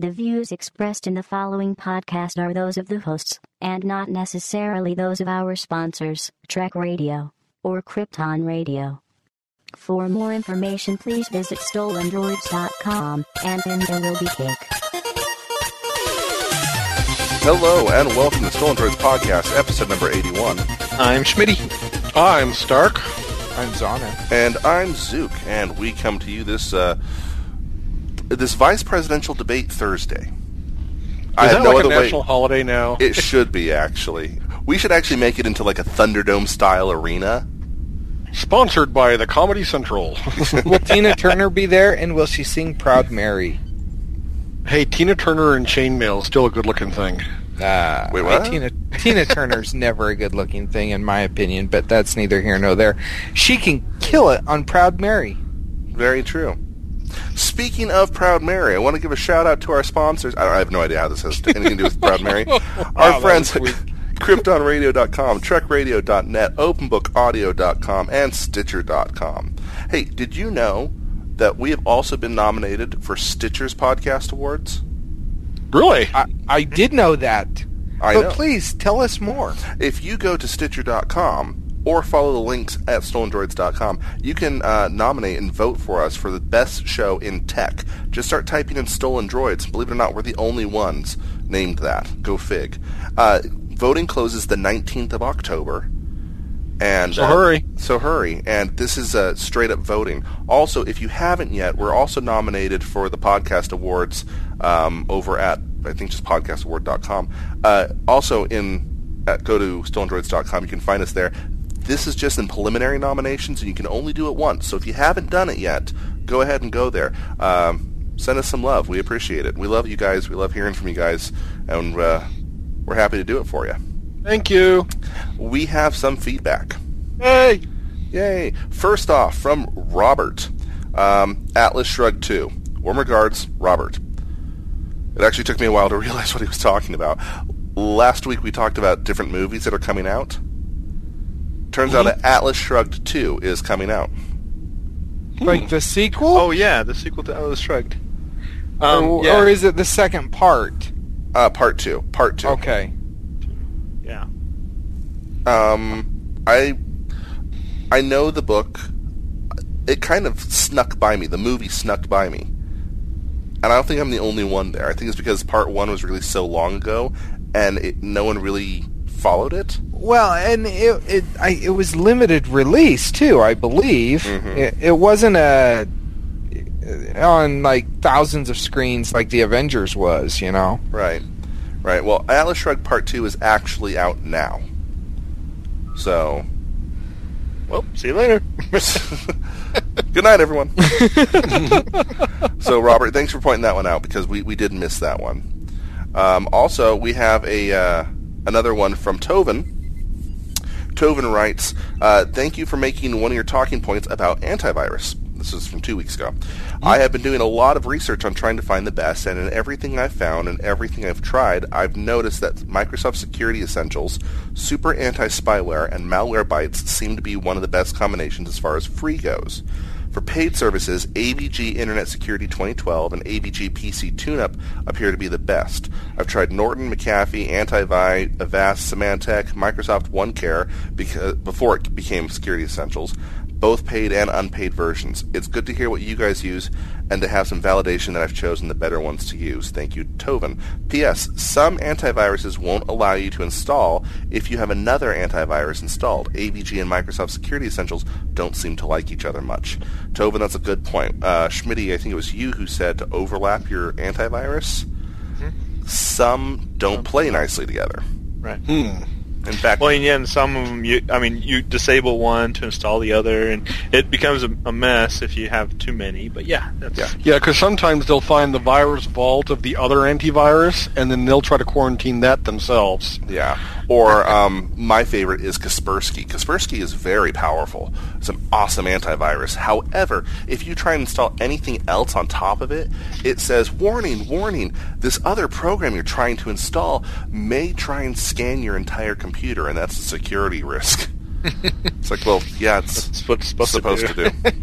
The views expressed in the following podcast are those of the hosts, and not necessarily those of our sponsors, Trek Radio or Krypton Radio. For more information, please visit stolendroids.com and then there will be cake. Hello and welcome to Stolen Droids Podcast, episode number 81. I'm Schmitty. I'm Stark. I'm Zana. And I'm Zook, and we come to you this uh, this vice presidential debate Thursday. Is that like a national holiday now? It should be, actually. We should actually make it into like a Thunderdome style arena. Sponsored by the Comedy Central. will Tina Turner be there, and will she sing Proud Mary? Hey, Tina Turner in chainmail is still a good-looking thing. Uh, Wait, what? Tina, Tina Turner's never a good-looking thing, in my opinion, but that's neither here nor there. She can kill it on Proud Mary. Very true. Speaking of Proud Mary, I want to give a shout out to our sponsors. I, I have no idea how this has anything to do with Proud Mary. Our Wow, friends at. KryptonRadio.com, TrekRadio.net, OpenBookAudio.com, and Stitcher.com. Hey, did you know that we have also been nominated for Stitcher's Podcast Awards? Really? I, I did know that. I but know. please, tell us more. If you go to Stitcher.com or follow the links at StolenDroids.com, you can uh, nominate and vote for us for the best show in tech. Just start typing in Stolen Droids. Believe it or not, we're the only ones named that. Go fig. Uh, voting closes the 19th of October. And So uh, hurry. So hurry. And this is uh, straight up voting. Also, if you haven't yet, we're also nominated for the podcast awards um, over at I think just podcastaward.com. Uh, also in at, go to stolendroids.com. You can find us there. This is just in preliminary nominations, and you can only do it once. So if you haven't done it yet, go ahead and go there. Um, send us some love. We appreciate it. We love you guys. We love hearing from you guys, and uh, we're happy to do it for you. Thank you. We have some feedback. Hey. Yay! First off, from Robert, um, Atlas Shrugged 2. Warm regards, Robert. It actually took me a while to realize what he was talking about. Last week we talked about different movies that are coming out. Turns out that Atlas Shrugged 2 is coming out. Like the sequel? Oh yeah, the sequel to Atlas Shrugged. Um, or, yeah, or is it the second part? Uh, part 2. Part 2. Okay. yeah. Um, I I know the book. It kind of snuck by me. The movie snuck by me, and I don't think I'm the only one there. I think it's because part one was released so long ago, and it, no one really followed it. Well, and it it I, it was limited release too, I believe. Mhm. It, it wasn't a on like thousands of screens like the Avengers was, you know. Right, right. Well, Atlas Shrugged Part Two is actually out now. So, Well, see you later. good night, everyone. so, Robert, thanks for pointing that one out because we, we did miss that one. Um, also, we have a uh, another one from Tovin. Tovin writes, uh, "Thank you for making one of your talking points about antivirus." This is from two weeks ago. I have been doing a lot of research on trying to find the best, and in everything I've found and everything I've tried, I've noticed that Microsoft Security Essentials, Super Anti-Spyware, and Malwarebytes seem to be one of the best combinations as far as free goes. For paid services, AVG Internet Security 2012 and AVG PC TuneUp appear to be the best. I've tried Norton, McAfee, AntiVir, Avast, Symantec, Microsoft OneCare because, before it became Security Essentials, both paid and unpaid versions. It's good to hear what you guys use and to have some validation that I've chosen the better ones to use. Thank you, Tovin. P.S. Some antiviruses won't allow you to install if you have another antivirus installed. AVG and Microsoft Security Essentials don't seem to like each other much. Tovin, that's a good point. Uh, Schmitty, I think it was you who said to overlap your antivirus. Some don't play nicely together. right. In fact, Well, and yeah, and some of them, you, I mean, you disable one to install the other, and it becomes a, a mess if you have too many. But yeah, that's Yeah. Yeah, because sometimes they'll find the virus vault of the other antivirus, and then they'll try to quarantine that themselves. Yeah. Or um, my favorite is Kaspersky. Kaspersky is very powerful. It's an awesome antivirus. However, if you try and install anything else on top of it, it says, warning, warning, this other program you're trying to install may try and scan your entire computer, and that's a security risk. it's like, well, yeah, it's it's supposed, supposed to to do.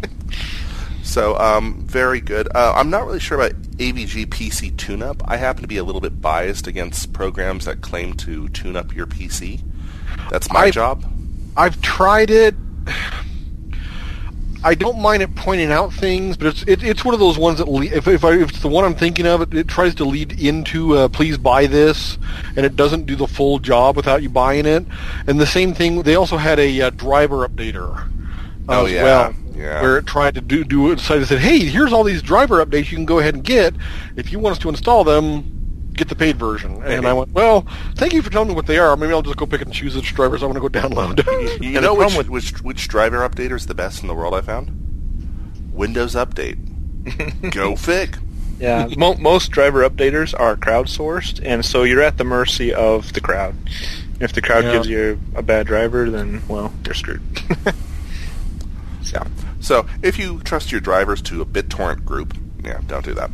So, um, very good. Uh, I'm not really sure about AVG PC tune-up. I happen to be a little bit biased against programs that claim to tune up your PC. That's my I- job. I've tried it. I don't mind it pointing out things, but it's it, it's one of those ones that le- if if, I, if it's the one I'm thinking of, it, it tries to lead into uh, please buy this, and it doesn't do the full job without you buying it. And the same thing, they also had a uh, driver updater. Oh, as yeah. well, Yeah. where it tried to do do it. So it said, hey, here's all these driver updates you can go ahead and get. If you want us to install them, get the paid version. And I went, well, thank you for telling me what they are. Maybe I'll just go pick and choose which drivers I want to go download. You the know which, problem which which driver updater is the best in the world? I found Windows Update. Go Fig. Yeah, mo- most driver updaters are crowdsourced, and so you're at the mercy of the crowd. If the crowd Yeah. gives you a bad driver, then well, you're screwed. so, So if you trust your drivers to a BitTorrent group, yeah, don't do that.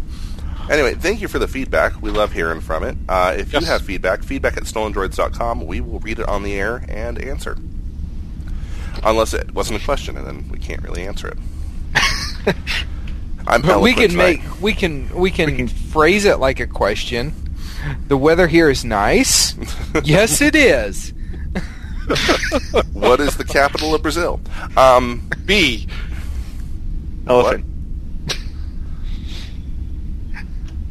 Anyway, thank you for the feedback. We love hearing from it. Uh, if you have feedback, feedback at stolendroids.com. We will read it on the air and answer. Unless it wasn't a question, and then we can't really answer it. I'm But we can tonight. make we can we can, can- phrase it like a question. The weather here is nice. yes, it is. What is the capital of Brazil? Um, B. elephant.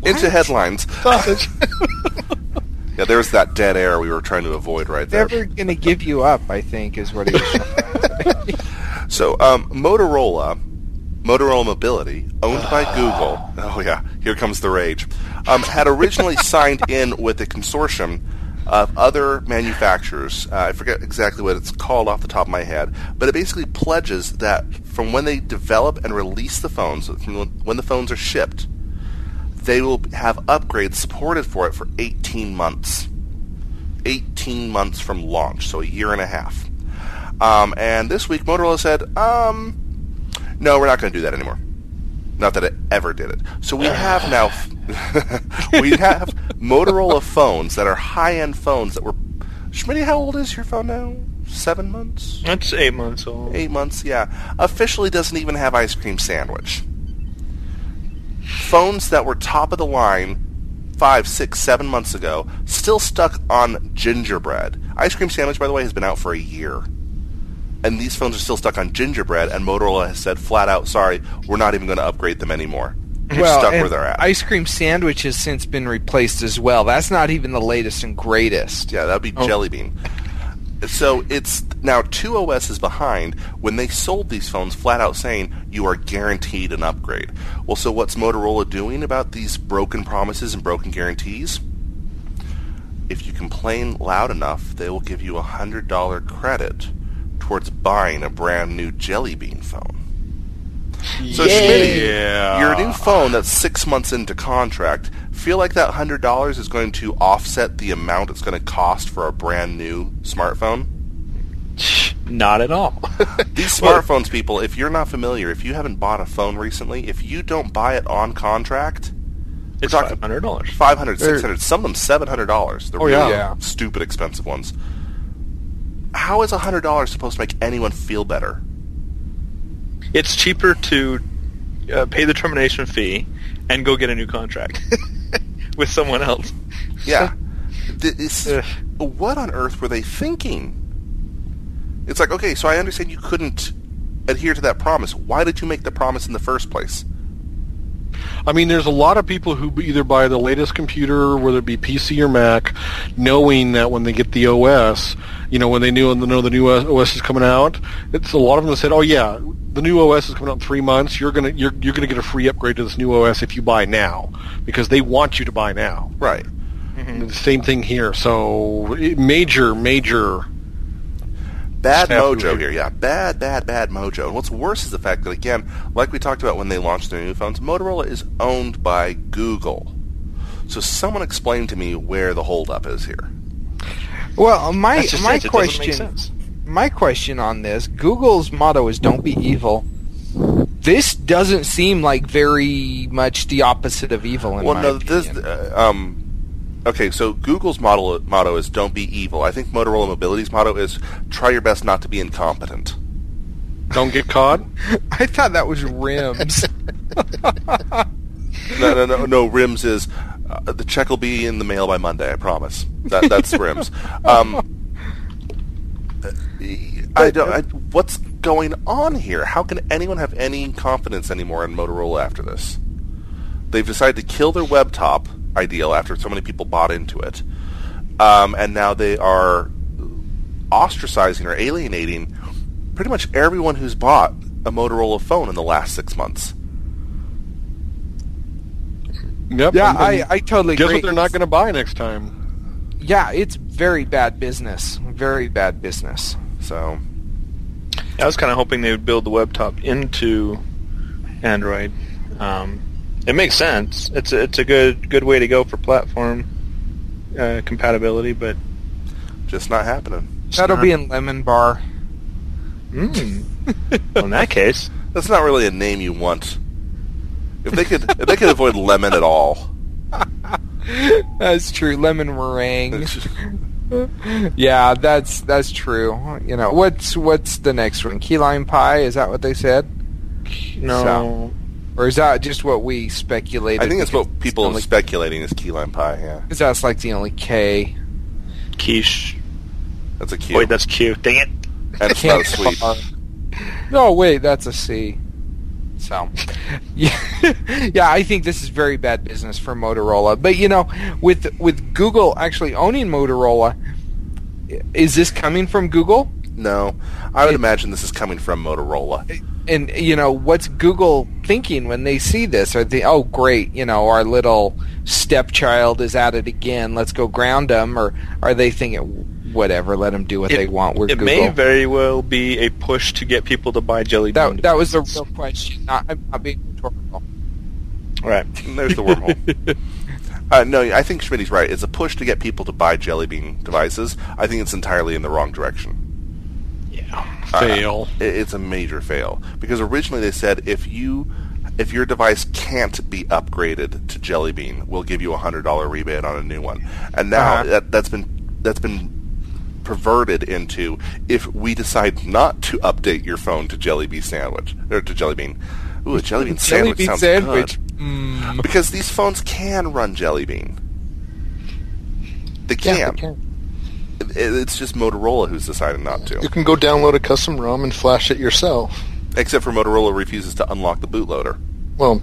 into headlines. Yeah, there's that dead air we were trying to avoid right there. Never gonna give you up. I think is what he was. trying to. So, um, Motorola, Motorola Mobility, owned by Google. Oh yeah, here comes the rage. Um, had originally signed in with a consortium of other manufacturers. Uh, I forget exactly what it's called off the top of my head, but it basically pledges that from when they develop and release the phones, from when the phones are shipped, they will have upgrades supported for it for 18 months. 18 months from launch, so a year and a half. Um, and this week, Motorola said, um, no, we're not going to do that anymore. Not that it ever did it. So we have now, we have Motorola phones that are high-end phones that were. Schmitty, how old is your phone now? Seven months? That's eight months old. Eight months, yeah. Officially doesn't even have ice cream sandwich. Phones that were top of the line five, six, seven months ago, still stuck on gingerbread. Ice cream sandwich, by the way, has been out for a year. And these phones are still stuck on gingerbread, and Motorola has said flat out, sorry, we're not even going to upgrade them anymore. They're well, stuck where they're at. ice cream sandwich has since been replaced as well. That's not even the latest and greatest. Yeah, that would be Oh. Jelly Bean. So it's now two OSs behind when they sold these phones flat out saying you are guaranteed an upgrade. Well, so what's Motorola doing about these broken promises and broken guarantees? If you complain loud enough, they will give you a hundred dollar credit towards buying a brand new Jelly Bean phone. So Schmitty, Yeah. your new phone that's six months into contract, feel like that hundred dollars is going to offset the amount it's going to cost for a brand new smartphone? Not at all. These smartphones, people, if you're not familiar, if you haven't bought a phone recently, if you don't buy it on contract, it's talking- five hundred dollars. 500 600 er. some of them $700. The Oh, really yeah. Yeah. stupid expensive ones. How is $100 supposed to make anyone feel better? It's cheaper to uh, pay the termination fee and go get a new contract with someone else. Yeah. Th- it's- Ugh. what on earth were they thinking? It's like, okay, so I understand you couldn't adhere to that promise. Why did you make the promise in the first place? I mean, there's a lot of people who either buy the latest computer, whether it be PC or Mac, knowing that when they get the OS, you know, when they knew know the new OS is coming out, it's a lot of them that said, "Oh yeah, the new OS is coming out in three months. You're gonna you're you're gonna get a free upgrade to this new OS if you buy now because they want you to buy now." Right. And the same thing here. So major major Bad Snafu mojo here. here, yeah. Bad, bad, bad mojo. And what's worse is the fact that, again, like we talked about when they launched their new phones, Motorola is owned by Google. So someone explain to me where the holdup is here. Well, my my it. It question sense. my question on this, Google's motto is "Don't be evil." This doesn't seem like very much the opposite of evil. In well, my no, this, opinion. uh, um, okay, so Google's model, motto is don't be evil. I think Motorola Mobility's motto is try your best not to be incompetent. don't get caught. I thought that was RIM's. no, no, no, no. RIM's is uh, the check will be in the mail by Monday. I promise. That that's RIM's. Um, I don't. I, what's going on here? How can anyone have any confidence anymore in Motorola after this? They've decided to kill their Webtop ideal after so many people bought into it, um, and now they are ostracizing or alienating pretty much everyone who's bought a Motorola phone in the last six months. Yep. Yeah, and- I, I totally guess agree. what they're not going to buy next time. Yeah, it's very bad business. Very bad business. So I was kind of hoping they would build the Webtop into Android. Um, it makes sense. It's a, it's a good good way to go for platform uh, compatibility, but just not happening. That'll be in Lemon Bar. mm, well, in that case, That's not really a name you want. If they could, if they could avoid lemon at all, That's true. Lemon meringue. yeah, that's that's true. You know what's what's the next one? Key lime pie? Is that what they said, no. So- or is that just what we speculated? I think it's because what people only- are speculating is key lime pie. Yeah, Because that's like the only K. Quiche. that's a cute. Wait, that's cute. Dang it. and it's not sweet. No, wait, that's a C. So, yeah, yeah, I think this is very bad business for Motorola. But you know, with with Google actually owning Motorola, is this coming from Google? No, I would It- imagine this is coming from Motorola. And you know, what's Google thinking when they see this? Are they, oh, great, you know, our little stepchild is at it again. Let's go ground them, or are they thinking, whatever, let them do what It- they want? We're it Google. may very well be a push to get people to buy Jelly Bean. that that was the real question. Not, I'm not being rhetorical. right. There's the wormhole. uh, no, I think Schmidt's right. It's a push to get people to buy Jelly Bean devices. I think it's entirely in the wrong direction. Yeah. Fail. It- It's a major fail because originally they said if you if your device can't be upgraded to Jelly Bean, we'll give you a hundred dollar rebate on a new one. And now Uh-huh. that that's been that's been perverted into if we decide not to update your phone to Jelly Bean sandwich or to Jelly Bean. Ooh, a Jelly Bean Jelly sandwich bean sounds sandwich. good. Mm. Because these phones can run Jelly Bean. They can. Yeah, they can. It- It's just Motorola who's decided not to. You can go download a custom ROM and flash it yourself. Except for Motorola refuses to unlock the bootloader. Well,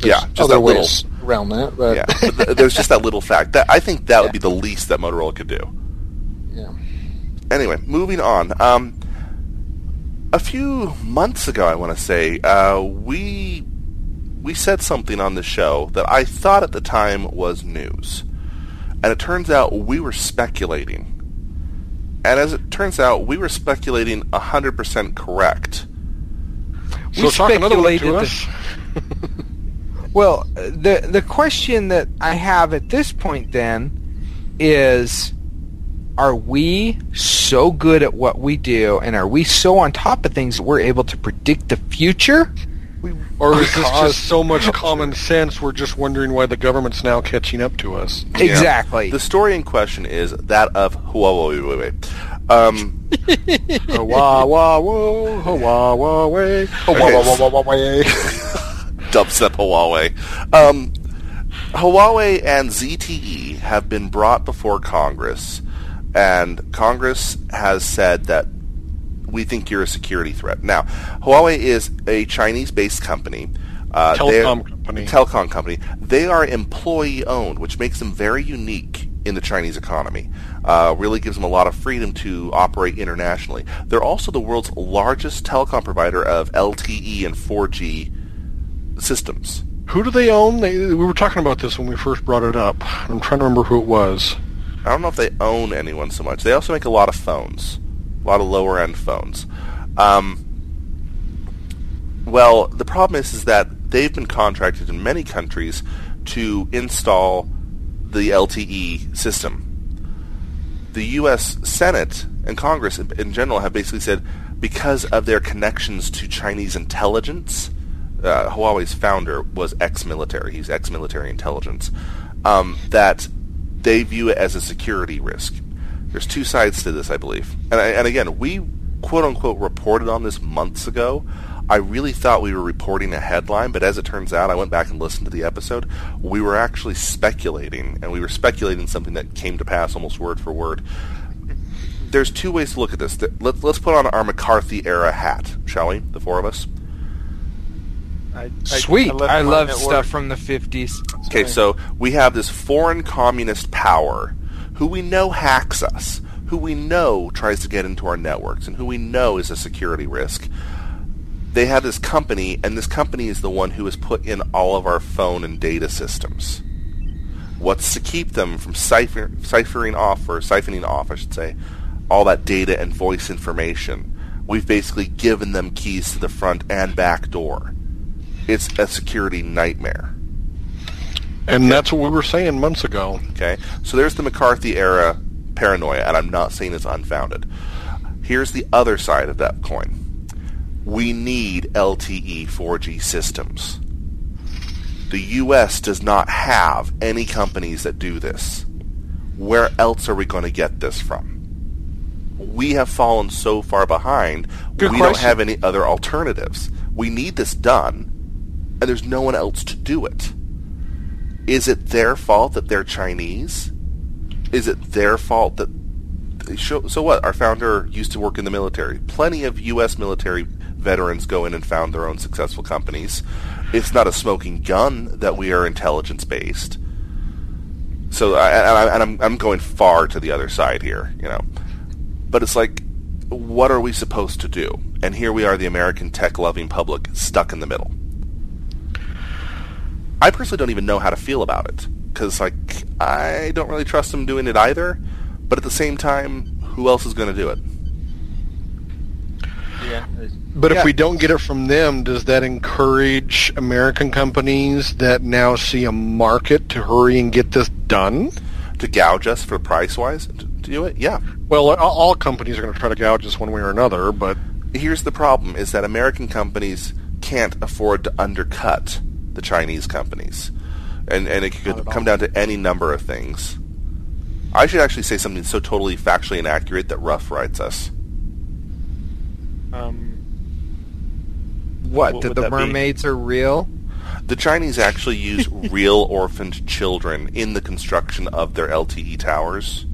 Yeah, just other that little- around that, but Yeah, but th- there's just that little fact. That I think that would be the least that Motorola could do. yeah. Anyway, moving on. Um, a few months ago, I want to say, uh, we we said something on the show that I thought at the time was news, and it turns out we were speculating. And as it turns out, we were speculating hundred percent correct. So We talk another one to speculated us. Well, the the question that I have at this point then is are we so good at what we do and are we so on top of things that we're able to predict the future? Or is this just so much common sense we're just wondering why the government's now catching up to us? Yeah. Exactly. The story in question is that of Huawei. Um, wah, wah. dubstep Huawei. Um, Huawei and ZTE have been brought before Congress, and Congress has said that we think you're a security threat. Now, Huawei is a Chinese-based company. Uh, Telecom company. Telecom company. They are employee-owned, which makes them very unique in the Chinese economy. Uh, really gives them a lot of freedom to operate internationally. They're also the world's largest telecom provider of LTE and 4G systems. Who do they own? They, we were talking about this when we first brought it up. I'm trying to remember who it was. I don't know if they own anyone so much. They also make a lot of phones, a lot of lower end phones. Um, well, the problem is, is that they've been contracted in many countries to install the LTE system. The U.S. Senate and Congress in, general have basically said because of their connections to Chinese intelligence, uh, Huawei's founder was ex-military. He's ex-military intelligence. Um, that they view it as a security risk. There's two sides to this, I believe. And, I, and again, we quote unquote reported on this months ago. I really thought we were reporting a headline, but as it turns out, I went back and listened to the episode. We were actually speculating, and we were speculating something that came to pass almost word for word. There's two ways to look at this. Let's let's put on our McCarthy era hat, shall we? The four of us. I, I- Sweet. left I, love stuff work. from the 50s. Okay, so we have this foreign communist power who we know hacks us, who we know tries to get into our networks, and who we know is a security risk. They have this company, and this company is the one who has put in all of our phone and data systems. What's to keep them from cipher, ciphering off, or siphoning off, I should say, all that data and voice information? We've basically given them keys to the front and back door. It's a security nightmare. And that's what we were saying months ago. Okay, so there's the McCarthy era paranoia, and I'm not saying it's unfounded. Here's the other side of that coin. We need LTE 4G systems. The U.S. does not have any companies that do this. Where else are we going to get this from? We have fallen so far behind, Good we don't have any other alternatives. We need this done, and there's no one else to do it. Is it their fault that they're Chinese? Is it their fault that so, so what? Our founder used to work in the military. Plenty of U.S. military veterans go in and found their own successful companies. It's not a smoking gun that we are intelligence based. So, I, and, I'm I'm going far to the other side here, you know. But it's like, what are we supposed to do? And here we are, the American tech-loving public, stuck in the middle. I personally don't even know how to feel about it because, like, I don't really trust them doing it either. But at the same time, who else is going to do it? Yeah. But Yeah. if we don't get it from them, does that encourage American companies that now see a market to hurry and get this done? To gouge us for price wise to, to do it? Yeah. Well, all- all companies are going to try to gouge us one way or another, but Here's the problem: is that American companies can't afford to undercut the Chinese companies, and and it could come down to any number of things. I should actually say something so totally factually inaccurate that Ruff writes us. Um, What, What that the that be? mermaids are real? The Chinese actually use real orphaned children in the construction of their LTE towers.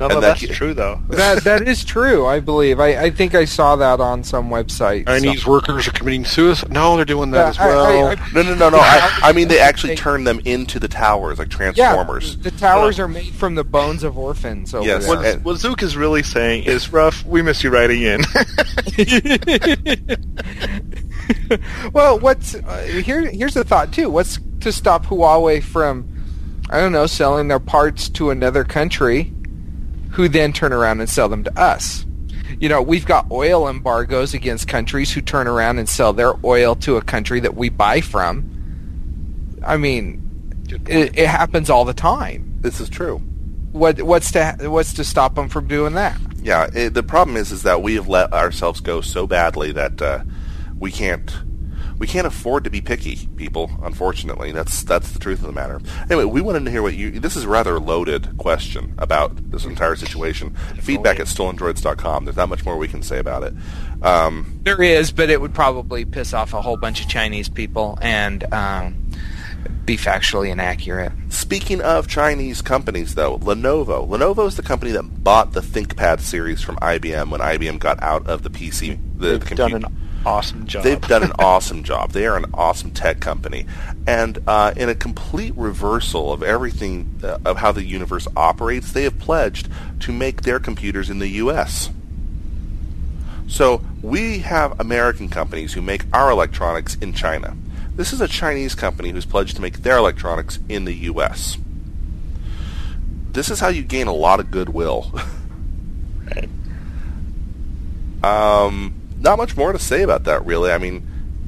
No, And no, that- that's true though. That that is true, I believe. I, I think I saw that on some website. Chinese workers are committing suicide. No, they're doing that Yeah, as I- I- well. I- No, no, no, no. I, I mean, they actually turn them into the towers, like yeah, transformers. the towers are made from the bones of orphans over Yes, there. what- What, what Zook is really saying is, rough. We miss you writing in. well, what's uh, here? Here's the thought too. What's to stop Huawei from, I don't know, selling their parts to another country, who then turn around and sell them to us? You know, we've got oil embargoes against countries who turn around and sell their oil to a country that we buy from. I mean, it, it happens all the time. This is true. What what's to what's to stop them from doing that? Yeah, it, the problem is is that we have let ourselves go so badly that uh, we can't we can't afford to be picky, people. Unfortunately, that's that's the truth of the matter. Anyway, we wanted to hear what you. This is a rather loaded question about this entire situation. Feedback at stolendroids.com. There's not much more we can say about it. Um, There is, but it would probably piss off a whole bunch of Chinese people and um, be factually inaccurate. Speaking of Chinese companies, though, Lenovo. Lenovo is the company that bought the ThinkPad series from IBM when IBM got out of the PC. The, They've the done an awesome job. They've done an awesome job. They are an awesome tech company, and uh, in a complete reversal of everything uh, of how the universe operates, they have pledged to make their computers in the U.S. So we have American companies who make our electronics in China. This is a Chinese company who's pledged to make their electronics in the U.S. This is how you gain a lot of goodwill. Right. Um, not much more to say about that, really. I mean,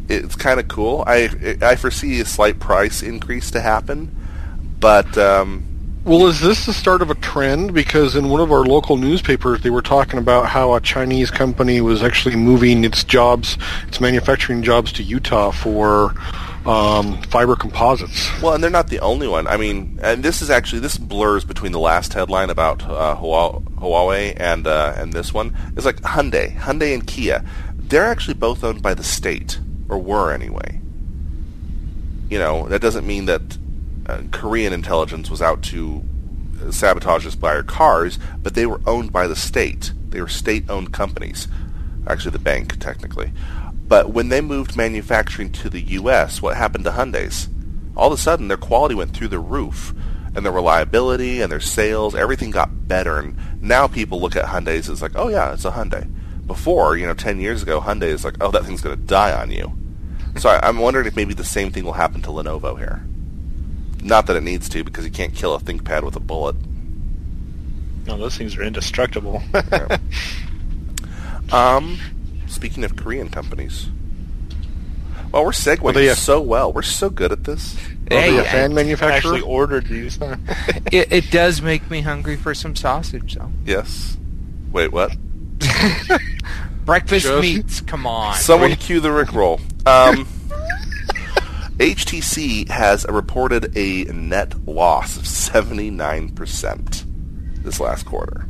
it's kind of cool. I I foresee a slight price increase to happen, but um, Well, is this the start of a trend? Because in one of our local newspapers, they were talking about how a Chinese company was actually moving its jobs, its manufacturing jobs to Utah for um, fiber composites. well, and they're not the only one. I mean, and this is actually this blurs between the last headline about uh, Hua- Huawei and uh, and this one. It's like Hyundai, Hyundai and Kia. they're actually both owned by the state, or were anyway. You know, that doesn't mean that uh, Korean intelligence was out to sabotage us by our cars, but they were owned by the state. They were state-owned companies. Actually, the bank, technically. But when they moved manufacturing to the U.S., what happened to Hyundai's? All of a sudden, their quality went through the roof, and their reliability and their sales, everything got better. And now people look at Hyundai's as like, oh yeah, it's a Hyundai. Before, you know, 10 years ago, Hyundai is like, oh, that thing's going to die on you. So I, I'm wondering if maybe the same thing will happen to Lenovo here. Not that it needs to, because you can't kill a ThinkPad with a bullet. No, those things are indestructible. Yeah. Um, speaking of Korean companies, well, we're segueing Well, they, uh, so well. We're so good at this. Are they a Hey, fan I- manufacturer? actually ordered these. Huh? it, it does make me hungry for some sausage, though. Yes. Wait, what? Breakfast Just- meats, come on. Someone cue the Rickroll. Um, HTC has reported a net loss of 79% this last quarter.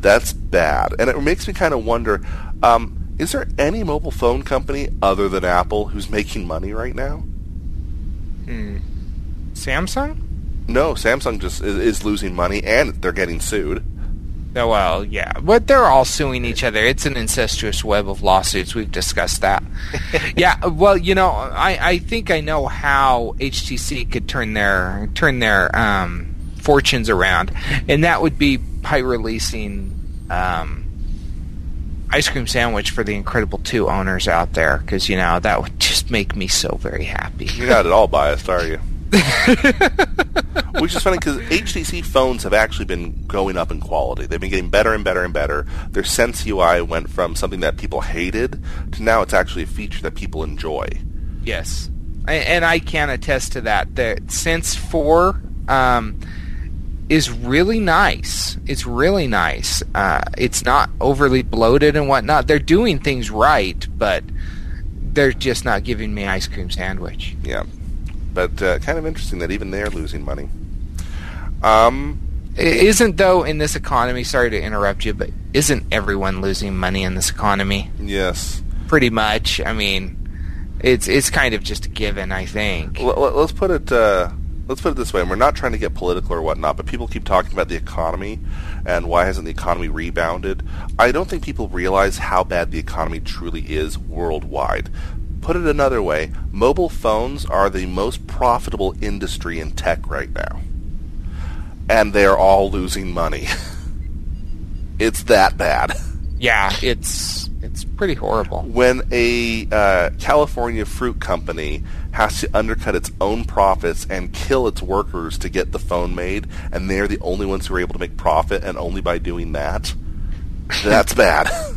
That's bad. And it makes me kind of wonder, um, is there any mobile phone company other than Apple who's making money right now? Hmm. Samsung? No, Samsung just is, is losing money and they're getting sued. Oh, well, yeah. But they're all suing each other. It's an incestuous web of lawsuits. We've discussed that. yeah, well, you know, I, I think I know how HTC could turn their turn their um, fortunes around, and that would be by releasing um, ice cream sandwich for the Incredible Two owners out there, because you know that would just make me so very happy. You're not at all biased, are you? Which is funny because HTC phones have actually been going up in quality. They've been getting better and better and better. Their Sense UI went from something that people hated to now it's actually a feature that people enjoy. Yes, and I can attest to that. The Sense Four um, is really nice. It's really nice. Uh, it's not overly bloated and whatnot. They're doing things right, but they're just not giving me ice cream sandwich. Yeah, but uh, kind of interesting that even they're losing money. Um, I- Isn't though in this economy? Sorry to interrupt you, but isn't everyone losing money in this economy? yes. Pretty much. I mean, it's it's kind of just a given. I think. Let's put it. Uh, let's put it this way. And we're not trying to get political or whatnot, but people keep talking about the economy and why hasn't the economy rebounded. I don't think people realize how bad the economy truly is worldwide. Put it another way, mobile phones are the most profitable industry in tech right now, and they're all losing money. it's that bad. Yeah, it's it's pretty horrible. when a uh, California fruit company has to undercut its own profits and kill its workers to get the phone made, and they're the only ones who are able to make profit, and only by doing that, that's bad.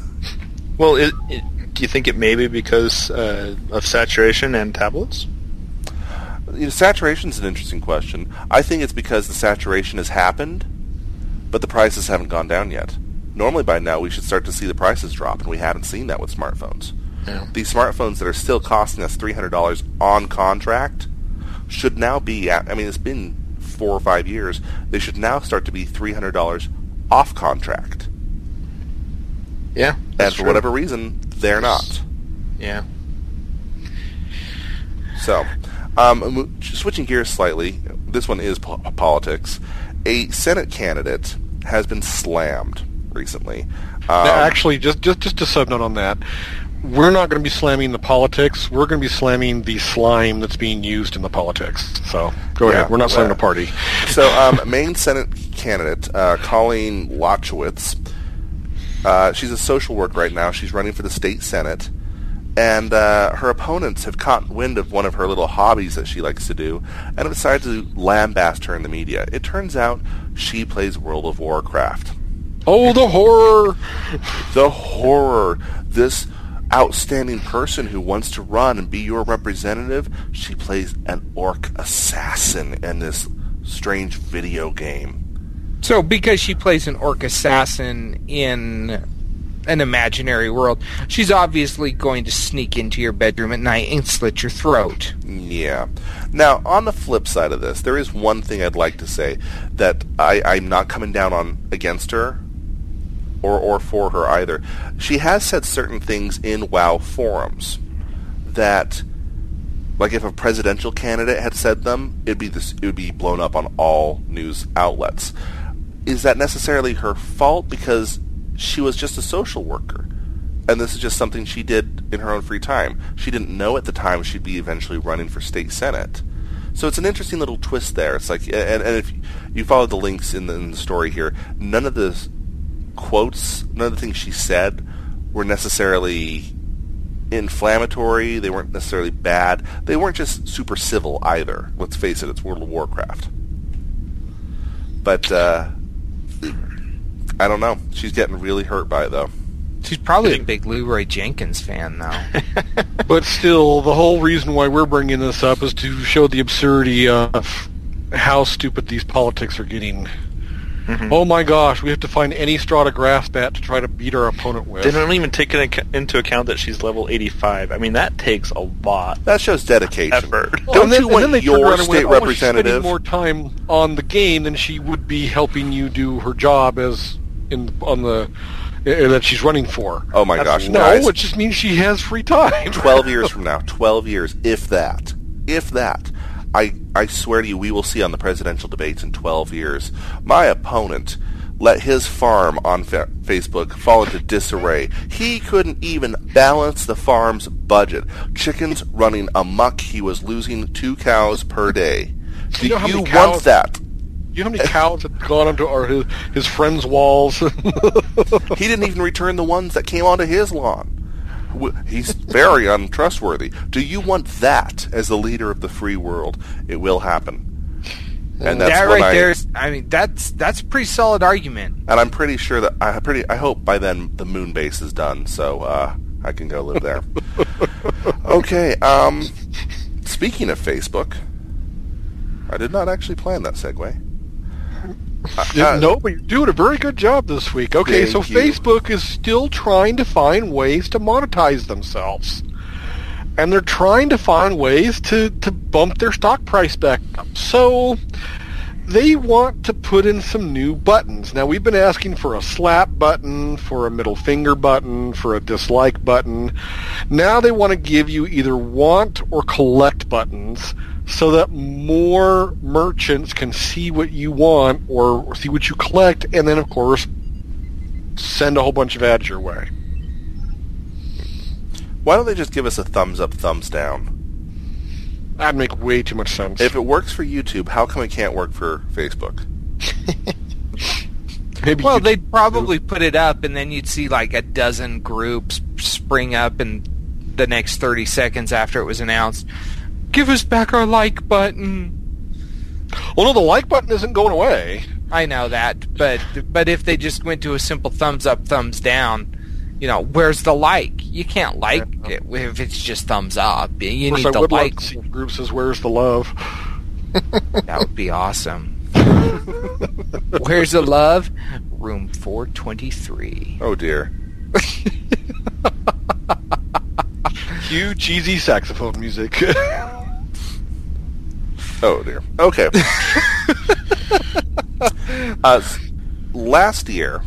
Well, it, it, do you think it may be because uh, of saturation and tablets? you know, saturation's an interesting question. I think it's because the saturation has happened, but the prices haven't gone down yet. Normally, by now, we should start to see the prices drop, and we haven't seen that with smartphones. Yeah. These smartphones that are still costing us $300 on contract should now be, at, I mean, it's been four or five years, they should now start to be $300 off contract. Yeah. And for whatever reason, they're not. Yeah. So, um, switching gears slightly, this one is po- politics. A Senate candidate has been slammed recently. Um, Now, Actually, just just just a sub note on that. We're not going to be slamming the politics. We're going to be slamming the slime that's being used in the politics. So go Yeah, ahead. We're not slamming well- the party. so, um, Maine Senate candidate uh, Colleen Lachowicz, uh, she's a social worker right now. She's running for the state senate, and uh, her opponents have caught wind of one of her little hobbies that she likes to do, and have decided to lambast her in the media. It turns out she plays World of Warcraft. Oh, the horror! the horror. This outstanding person who wants to run and be your representative, she plays an orc assassin in this strange video game. So, because she plays an orc assassin in an imaginary world, she's obviously going to sneak into your bedroom at night and slit your throat. Yeah. Now, on the flip side of this, there is one thing I'd like to say that I, I'm not coming down on against her. Or or for her either. She has said certain things in WoW forums that, like, if a presidential candidate had said them, it'd be this, it would be blown up on all news outlets. Is that necessarily her fault? Because she was just a social worker, and this is just something she did in her own free time. She didn't know at the time she'd be eventually running for state senate. So it's an interesting little twist there. It's like, and, and if you follow the links in the, in the story here, none of the quotes, none of the things she said were necessarily inflammatory. They weren't necessarily bad. They weren't just super civil either. Let's face it, it's World of Warcraft. But uh, I don't know. She's getting really hurt by it, though. She's probably a big Leroy Jenkins fan, though. But still, the whole reason why we're bringing this up is to show the absurdity of how stupid these politics are getting. Mm-hmm. Oh my gosh, we have to find any straw to grasp at to try to beat our opponent with. They don't even take it into account that she's level 85. I mean, that takes a lot. That shows dedication. Effort. Well, Don't then- you want then they turn your state went, "Oh, she's spending representative? more time on the game than she would be helping you do her job as in on the uh, that she's running for. Oh my gosh, No, guys. it just means she has free time. 12 years from now, 12 years, if that, if that, I, I swear to you, we will see on the presidential debates in 12 years, my opponent let his farm on fa- Facebook fall into disarray. He couldn't even balance the farm's budget. Chickens running amok. He was losing two cows per day. Do You know how many want cows- that? You know how many cows have gone onto our, his, his friends' walls? He didn't even return the ones that came onto his lawn. He's very untrustworthy. Do you want that as the leader of the free world? It will happen. And that's that right I, there, is- I mean, that's that's a pretty solid argument. and I'm pretty sure that I pretty I hope by then the moon base is done, so uh, I can go live there. okay. Um, speaking of Facebook, I did not actually plan that segue. Uh, no, but you're doing a very good job this week. Okay, so you. Facebook is still trying to find ways to monetize themselves. And they're trying to find ways to, to bump their stock price back up. So they want to put in some new buttons. Now we've been asking for a slap button, for a middle finger button, for a dislike button. Now they want to give you either want or collect buttons so that more merchants can see what you want or see what you collect and then of course send a whole bunch of ads your way. why don't they just give us a thumbs up, thumbs down? That'd make way too much sense. If it works for YouTube, how come it can't work for Facebook? Maybe Well, they'd probably put it up, and then you'd see like a dozen groups spring up in the next thirty seconds after it was announced. Give us back our like button. Well, no, the like button isn't going away. I know that, but but if they just went to a simple thumbs up, thumbs down, you know, where's the like? You can't like it if it's just thumbs up. You need I the would like like. to see group says, "Where's the love?" That would be awesome. Where's the love? Room four twenty three. Oh dear. Cue cheesy saxophone music. Oh dear. Okay. uh, last year,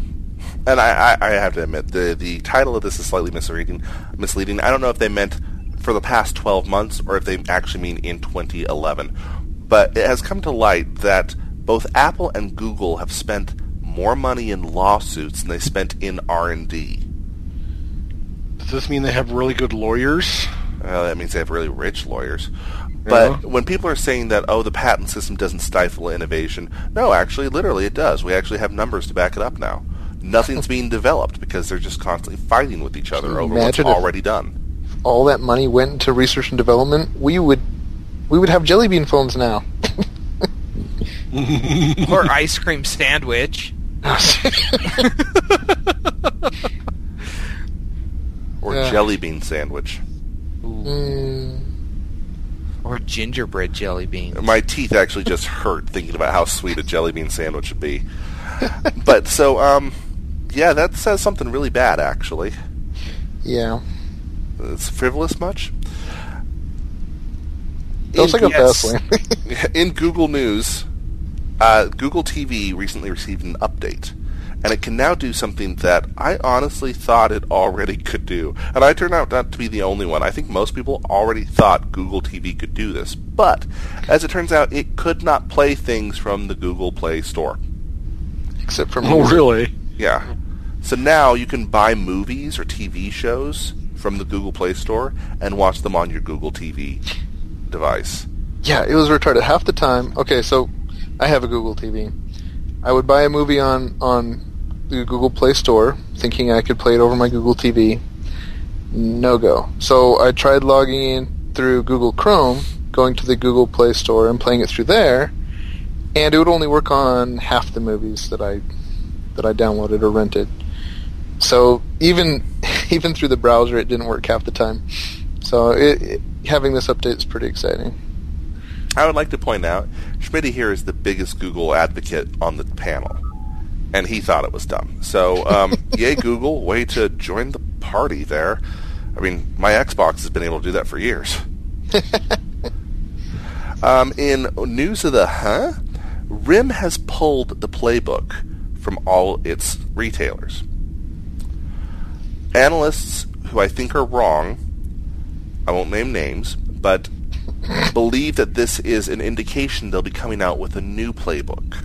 and I, I, I have to admit the the title of this is slightly misleading. Misleading. I don't know if they meant for the past 12 months or if they actually mean in 2011. But it has come to light that both Apple and Google have spent more money in lawsuits than they spent in R&D. Does this mean they have really good lawyers? Well, that means they have really rich lawyers. But Yeah. when people are saying that, oh, the patent system doesn't stifle innovation, no, actually, literally, it does. We actually have numbers to back it up now. Nothing's being developed because they're just constantly fighting with each other over what's if- already done. All that money went into research and development. We would, we would have jelly bean phones now. or ice cream sandwich. Or Yeah. jelly bean sandwich. Mm, Or gingerbread jelly beans. My teeth actually just hurt thinking about how sweet a jelly bean sandwich would be. but so, um, yeah, that says something really bad, actually. yeah. It's frivolous much. That's In like a yes. fast in Google News, uh, Google TV recently received an update, and it can now do something that I honestly thought it already could do. And I turned out not to be the only one. I think most people already thought Google TV could do this. But, as it turns out, it could not play things from the Google Play Store. Except for Oh, really? Yeah. So now you can buy movies or TV shows from the Google Play Store and watch them on your Google TV device. Yeah, it was retarded. Half the time, okay, so I have a Google TV. I would buy a movie on on the Google Play Store, thinking I could play it over my Google TV. No go. So I tried logging in through Google Chrome, going to the Google Play Store and playing it through there, and it would only work on half the movies that I that I downloaded or rented. So even even through the browser, it didn't work half the time. So it, it, having this update is pretty exciting. I would like to point out, Schmitty here is the biggest Google advocate on the panel, and he thought it was dumb. So, um, yay Google, way to join the party there. I mean, my Xbox has been able to do that for years. um, in news of the huh, RIM has pulled the playbook from all its retailers. Analysts who I think are wrong, I won't name names, but believe that this is an indication they'll be coming out with a new playbook.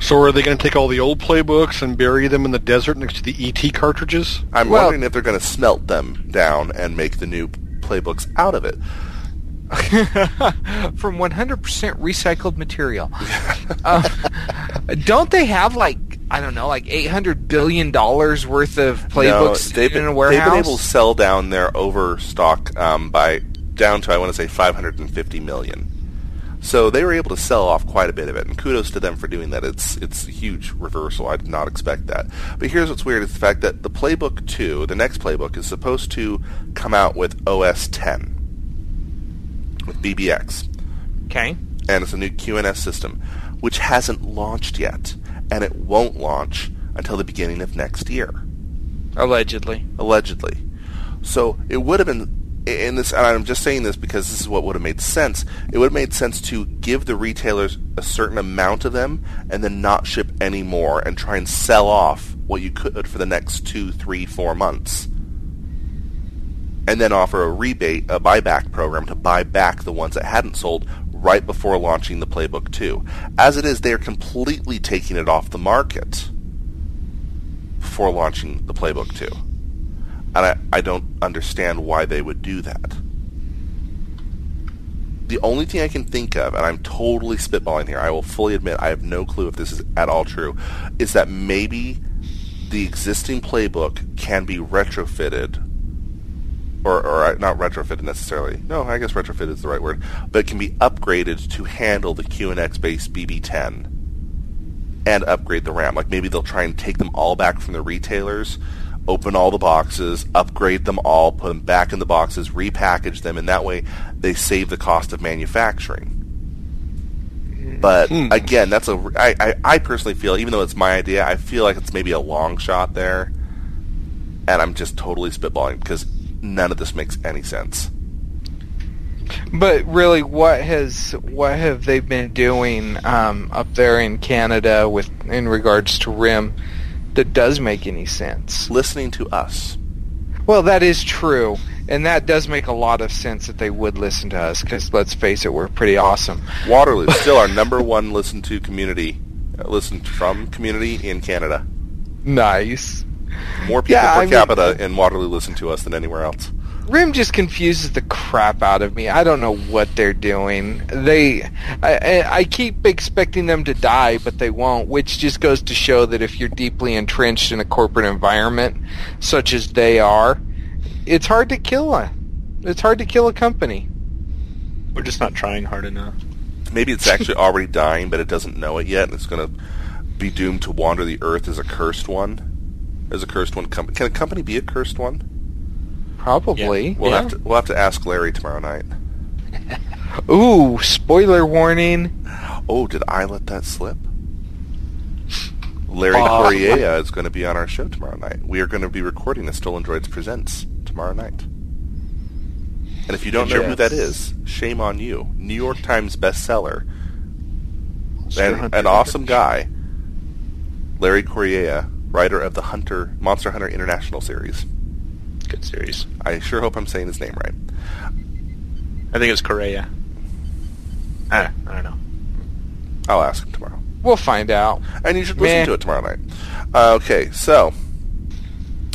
So are they going to take all the old playbooks and bury them in the desert next to the ET cartridges? I'm Well- wondering if they're going to smelt them down and make the new playbooks out of it. from 100% recycled material. uh, don't they have like I don't know, like 800 billion dollars worth of playbooks they've been, in a they've been able to sell down their overstock um, by down to I want to say 550 million. So they were able to sell off quite a bit of it, and kudos to them for doing that. It's it's a huge reversal. I did not expect that. But here's what's weird: is the fact that the Playbook 2, the next Playbook, is supposed to come out with OS 10 with BBX. okay. and it's a new QNX system, which hasn't launched yet, and it won't launch until the beginning of next year, Allegedly. allegedly. So it would have been in this, and I'm just saying this because this is what would have made sense. It would have made sense to give the retailers a certain amount of them, and then not ship any more, and try and sell off what you could for the next two, three, four months. And then offer a rebate, a buyback program to buy back the ones that hadn't sold right before launching the Playbook 2. As it is, they are completely taking it off the market before launching the Playbook 2. And I, I don't understand why they would do that. The only thing I can think of, and I'm totally spitballing here, I will fully admit I have no clue if this is at all true, is that maybe the existing playbook can be retrofitted or, or uh, not retrofitted necessarily. No, I guess retrofit is the right word, but it can be upgraded to handle the QNX based BB10 and upgrade the RAM. Like maybe they'll try and take them all back from the retailers, open all the boxes, upgrade them all, put them back in the boxes, repackage them, and that way they save the cost of manufacturing. But again, that's a I, I, I personally feel, even though it's my idea, I feel like it's maybe a long shot there, and I'm just totally spitballing because none of this makes any sense. But really, what has what have they been doing um, up there in Canada with in regards to RIM that does make any sense? Listening to us, Well, that is true, and that does make a lot of sense that they would listen to us because let's face it, we're pretty awesome. Waterloo is still our number one listened to community, uh, listened from community in Canada. Nice. More people Yeah, per I mean- capita in Waterloo listen to us than anywhere else. RIM just confuses the crap out of me. I don't know what they're doing. They, I, I I keep expecting them to die, but they won't. Which just goes to show that if you're deeply entrenched in a corporate environment, such as they are, it's hard to kill a, it's hard to kill a company. We're just not trying hard enough. Maybe it's actually already dying, but it doesn't know it yet, and it's going to be doomed to wander the earth as a cursed one. As a cursed one, com- can a company be a cursed one? Probably. We'll yeah. have to we'll have to ask Larry tomorrow night. Ooh, spoiler warning. Oh, did I let that slip? Larry Uh, Correia is going to be on our show tomorrow night. We are going to be recording the Stolen Droids Presents tomorrow night. And if you don't know who that is, shame on you. New York Times bestseller, and an awesome guy. Larry Correia, writer of the Hunter Monster Hunter International series. Good series. I sure hope I'm saying his name right. I think it's Correa. I, I don't know. I'll ask him tomorrow. We'll find out. And you should listen Meh. to it tomorrow night. Uh, okay, so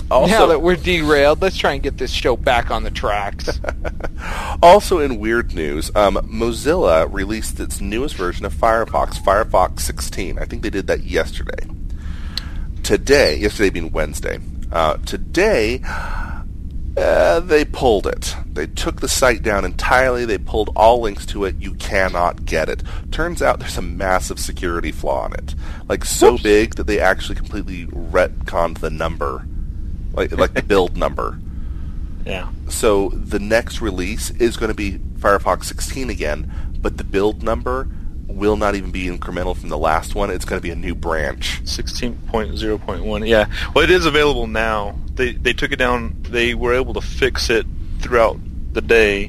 also now that we're derailed, let's try and get this show back on the tracks. Also, in weird news, um, Mozilla released its newest version of Firefox, Firefox 16. I think they did that yesterday. Today, yesterday being Wednesday, uh, today uh, they pulled it. They took the site down entirely. They pulled all links to it. You cannot get it. Turns out there's a massive security flaw in it, like so big that they actually completely retconned the number, like like the build number. Yeah. So the next release is going to be Firefox 16 again, but the build number will not even be incremental from the last one. It's going to be a new branch. 16.0.1. Yeah. Well, it is available now. They they took it down. They were able to fix it throughout the day,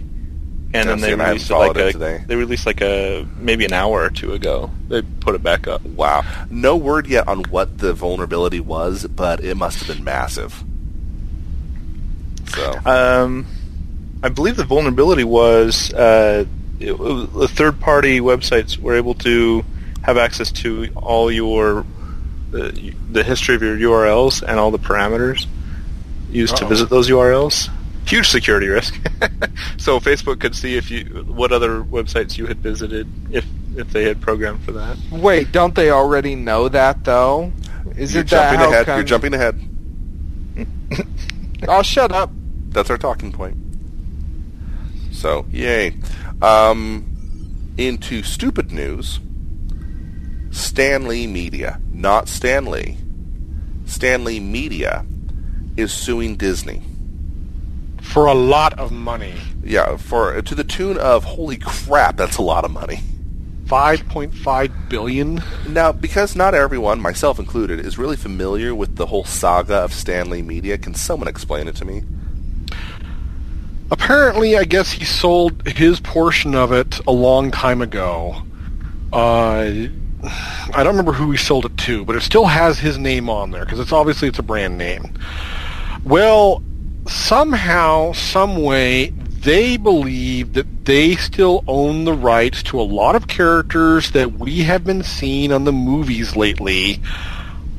and then they released it like a, today. they released like a maybe an hour or two ago. They put it back up. Wow. No word yet on what the vulnerability was, but it must have been massive. So Um, I believe the vulnerability was uh, it, was- the third-party websites were able to have access to all your uh, the history of your URLs and all the parameters used to Uh-oh. visit those URLs. Huge security risk. so Facebook could see if you what other websites you had visited if if they had programmed for that. Wait, don't they already know that though? Isn't you're that jumping how ahead. come- You're jumping ahead. Oh, shut up. That's our talking point. So, yay. Um, into stupid news, Stan Lee Media, not Stan Lee. Stanley Media is suing Disney. for a lot of money. Yeah, for to the tune of holy crap, that's a lot of money. 5.5 billion. Now, because not everyone, myself included, is really familiar with the whole saga of Stan Lee Media, can someone explain it to me? Apparently, I guess he sold his portion of it a long time ago. Uh, I don't remember who he sold it to, but it still has his name on there because it's obviously it's a brand name. Well, somehow, some way, they believe that they still own the rights to a lot of characters that we have been seeing on the movies lately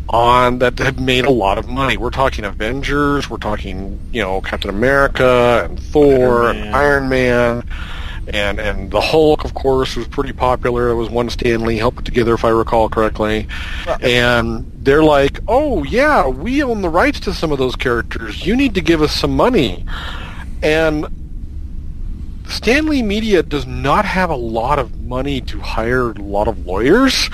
on that have made a lot of money. We're talking Avengers, we're talking, you know, Captain America and Thor Iron and Iron Man and and the Hulk of course was pretty popular. It was one Stan Lee helped put together if I recall correctly. And they're like, "Oh yeah, we own the rights to some of those characters. You need to give us some money." And Stan Lee Media does not have a lot of money to hire a lot of lawyers.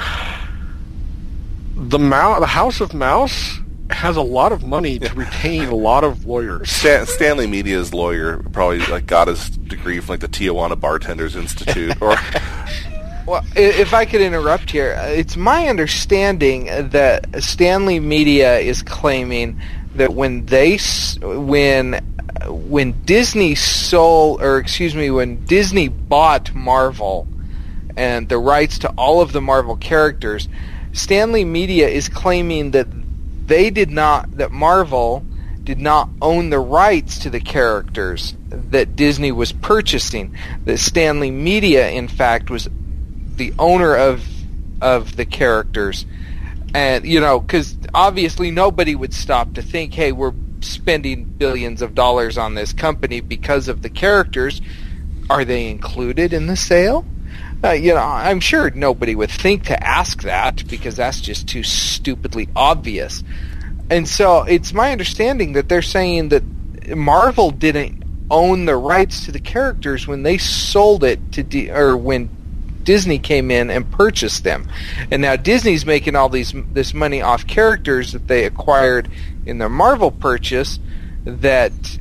The Mou- the House of Mouse has a lot of money to retain a lot of lawyers. Stan- Stanley Media's lawyer probably like got his degree from like the Tijuana Bartenders Institute, or Well, if I could interrupt here, uh, it's my understanding that Stan Lee Media is claiming that when they s- when uh, when Disney sold or excuse me when Disney bought Marvel and the rights to all of the Marvel characters, Stan Lee Media is claiming that they did not that Marvel did not own the rights to the characters that Disney was purchasing. That Stan Lee Media in fact was the owner of of the characters. And you know cuz obviously nobody would stop to think hey we're spending billions of dollars on this company because of the characters. Are they included in the sale uh, you know i'm sure nobody would think to ask that because that's just too stupidly obvious. And so it's my understanding that they're saying that marvel didn't own the rights to the characters when they sold it to D- or when Disney came in and purchased them, and now Disney's making all these this money off characters that they acquired in their Marvel purchase that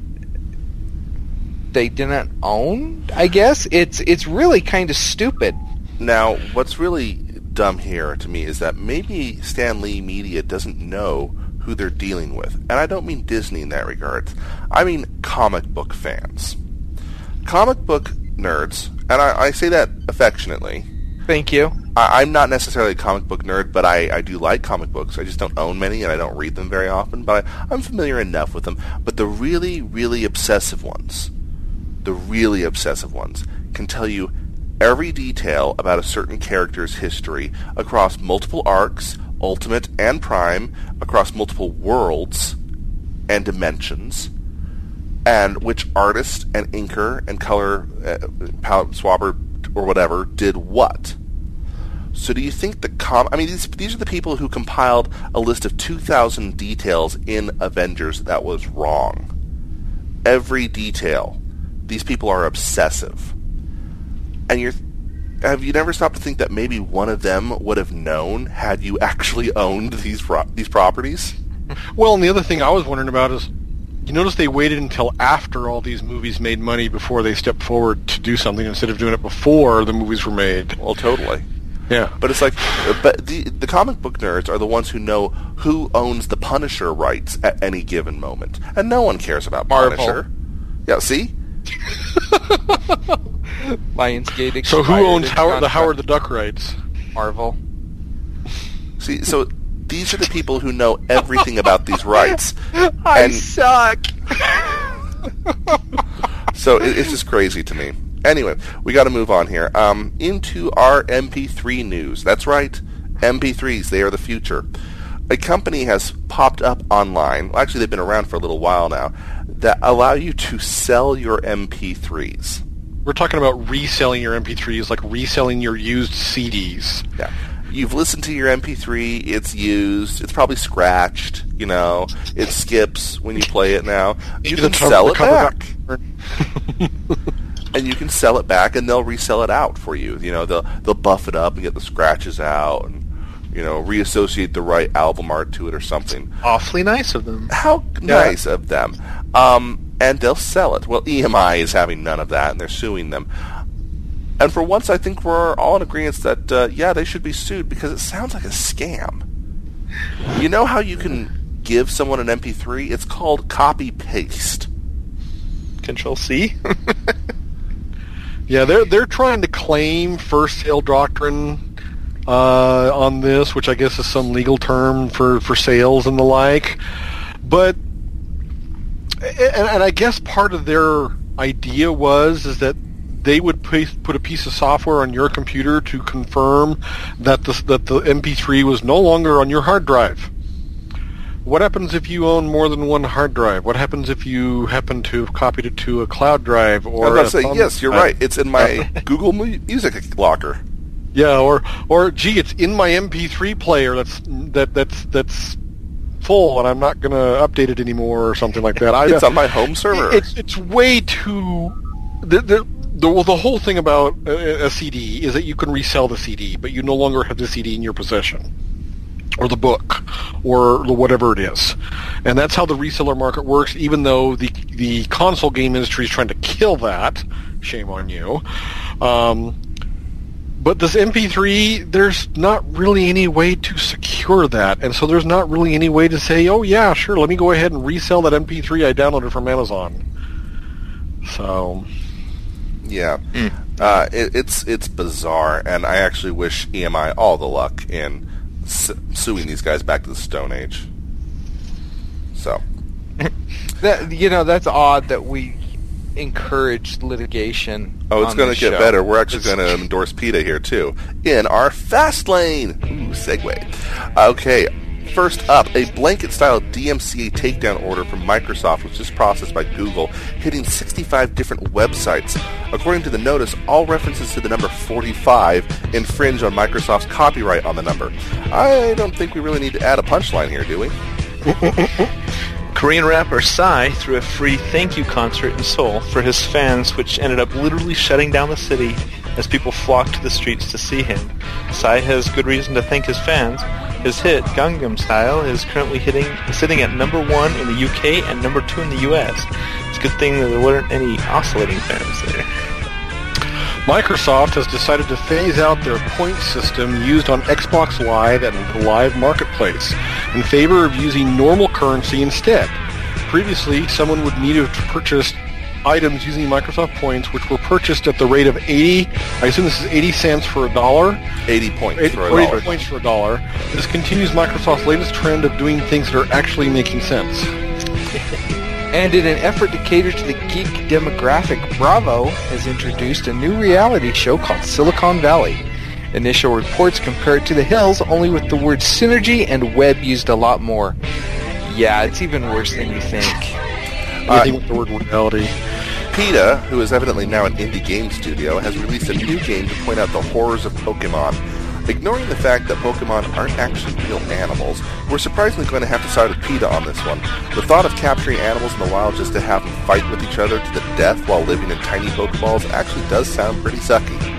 they didn't own. I guess it's it's really kind of stupid. Now, what's really dumb here to me is that maybe Stan Lee Media doesn't know who they're dealing with. And I don't mean Disney in that regard. I mean comic book fans. Comic book nerds, and I, I say that affectionately. Thank you. I, I'm not necessarily a comic book nerd, but I, I do like comic books. I just don't own many, and I don't read them very often. But I, I'm familiar enough with them. But the really, really obsessive ones, the really obsessive ones, can tell you every detail about a certain character's history across multiple arcs, Ultimate and Prime, across multiple worlds and dimensions, and which artist and inker and color uh, palette swabber or whatever did what. So do you think the com? I mean, these these are the people who compiled a list of 2,000 details in Avengers that was wrong. Every detail. These people are obsessive, and you're. Have you never stopped to think that maybe one of them would have known had you actually owned these pro- these properties? Well, and the other thing I was wondering about is, you notice they waited until after all these movies made money before they stepped forward to do something instead of doing it before the movies were made. Well, totally. Yeah. But it's like, but the the comic book nerds are the ones who know who owns the Punisher rights at any given moment, and no one cares about Marvel. Punisher. Yeah, see, Lionsgate. So who owns its Howard, the. Howard the Duck rights? Marvel. see. So these are the people who know everything about these rights, I And- suck. so it, it's just crazy to me. Anyway, we got to move on here. Um, into our MP3 news. That's right, MP3s. They are the future. A company has popped up online. Well, actually, they've been around for a little while now. That allow you to sell your MP3s. We're talking about reselling your MP3s, like reselling your used CDs. Yeah. You've listened to your MP3, it's used, it's probably scratched, you know, it skips when you play it now. You can sell it back. and you can sell it back and they'll resell it out for you. You know, they'll they'll buff it up and get the scratches out and you know, reassociate the right album art to it or something. Awfully nice of them. How nice of them. Um, and they'll sell it. Well, EMI is having none of that and they're suing them. And for once, I think we're all in agreement that, uh, yeah, they should be sued because it sounds like a scam. You know how you can give someone an MP3? It's called copy paste. Control C. Yeah, they're they're trying to claim first sale doctrine uh, on this, which I guess is some legal term for, for sales and the like. But and, and I guess part of their idea was is that they would put a piece of software on your computer to confirm that the that the MP3 was no longer on your hard drive. What happens if you own more than one hard drive? What happens if you happen to have copied it to a cloud drive or I was about to say, yes, you're right. It's in my Google Music locker. Yeah, or or gee, it's in my MP3 player that's that that's that's full, and I'm not going to update it anymore or something like that. I, It's on my home server. It's it's way too the the. The, well, the whole thing about a, a CD is that you can resell the CD, but you no longer have the CD in your possession, or the book, or the whatever it is, and that's how the reseller market works. Even though the the console game industry is trying to kill that, shame on you. Um, but this MP3, there's not really any way to secure that, and so there's not really any way to say, oh yeah, sure, let me go ahead and resell that MP3 I downloaded from Amazon. So, Yeah, uh, it, it's it's bizarre, and I actually wish EMI all the luck in su- suing these guys back to the Stone Age. So, That you know, that's odd that we encouraged litigation. oh, it's going to get show. better. We're actually going to endorse PETA here too in our fast lane. Ooh, segue. Okay. First up, a blanket-style DMCA takedown order from Microsoft was just processed by Google, hitting 65 different websites. According to the notice, all references to the number 45 infringe on Microsoft's copyright on the number. I don't think we really need to add a punchline here, do we? Korean rapper Psy threw a free thank you concert in Seoul for his fans, which ended up literally shutting down the city as people flocked to the streets to see him. Psy has good reason to thank his fans. His hit, Gangnam Style, is currently hitting, sitting at number one in the UK and number two in the US. It's a good thing that there weren't any oscillating fans there. Microsoft has decided to phase out their point system used on Xbox Live and the Live Marketplace in favor of using normal currency instead. Previously, someone would need to have purchased items using Microsoft points, which were purchased at the rate of 80. I assume this is 80 cents for a dollar. 80 points 80, for a 80 dollar. points for a dollar. This continues Microsoft's latest trend of doing things that are actually making sense. And in an effort to cater to the geek demographic, Bravo has introduced a new reality show called Silicon Valley. Initial reports compare it to The Hills, only with the word synergy and web used a lot more. Yeah, it's even worse than you think. Anything uh, with the word reality. PETA, who is evidently now an indie game studio, has released a new game to point out the horrors of Pokemon. Ignoring the fact that Pokemon aren't actually real animals, we're surprisingly going to have to side with PETA on this one. The thought of capturing animals in the wild just to have them fight with each other to the death while living in tiny Pokeballs actually does sound pretty sucky.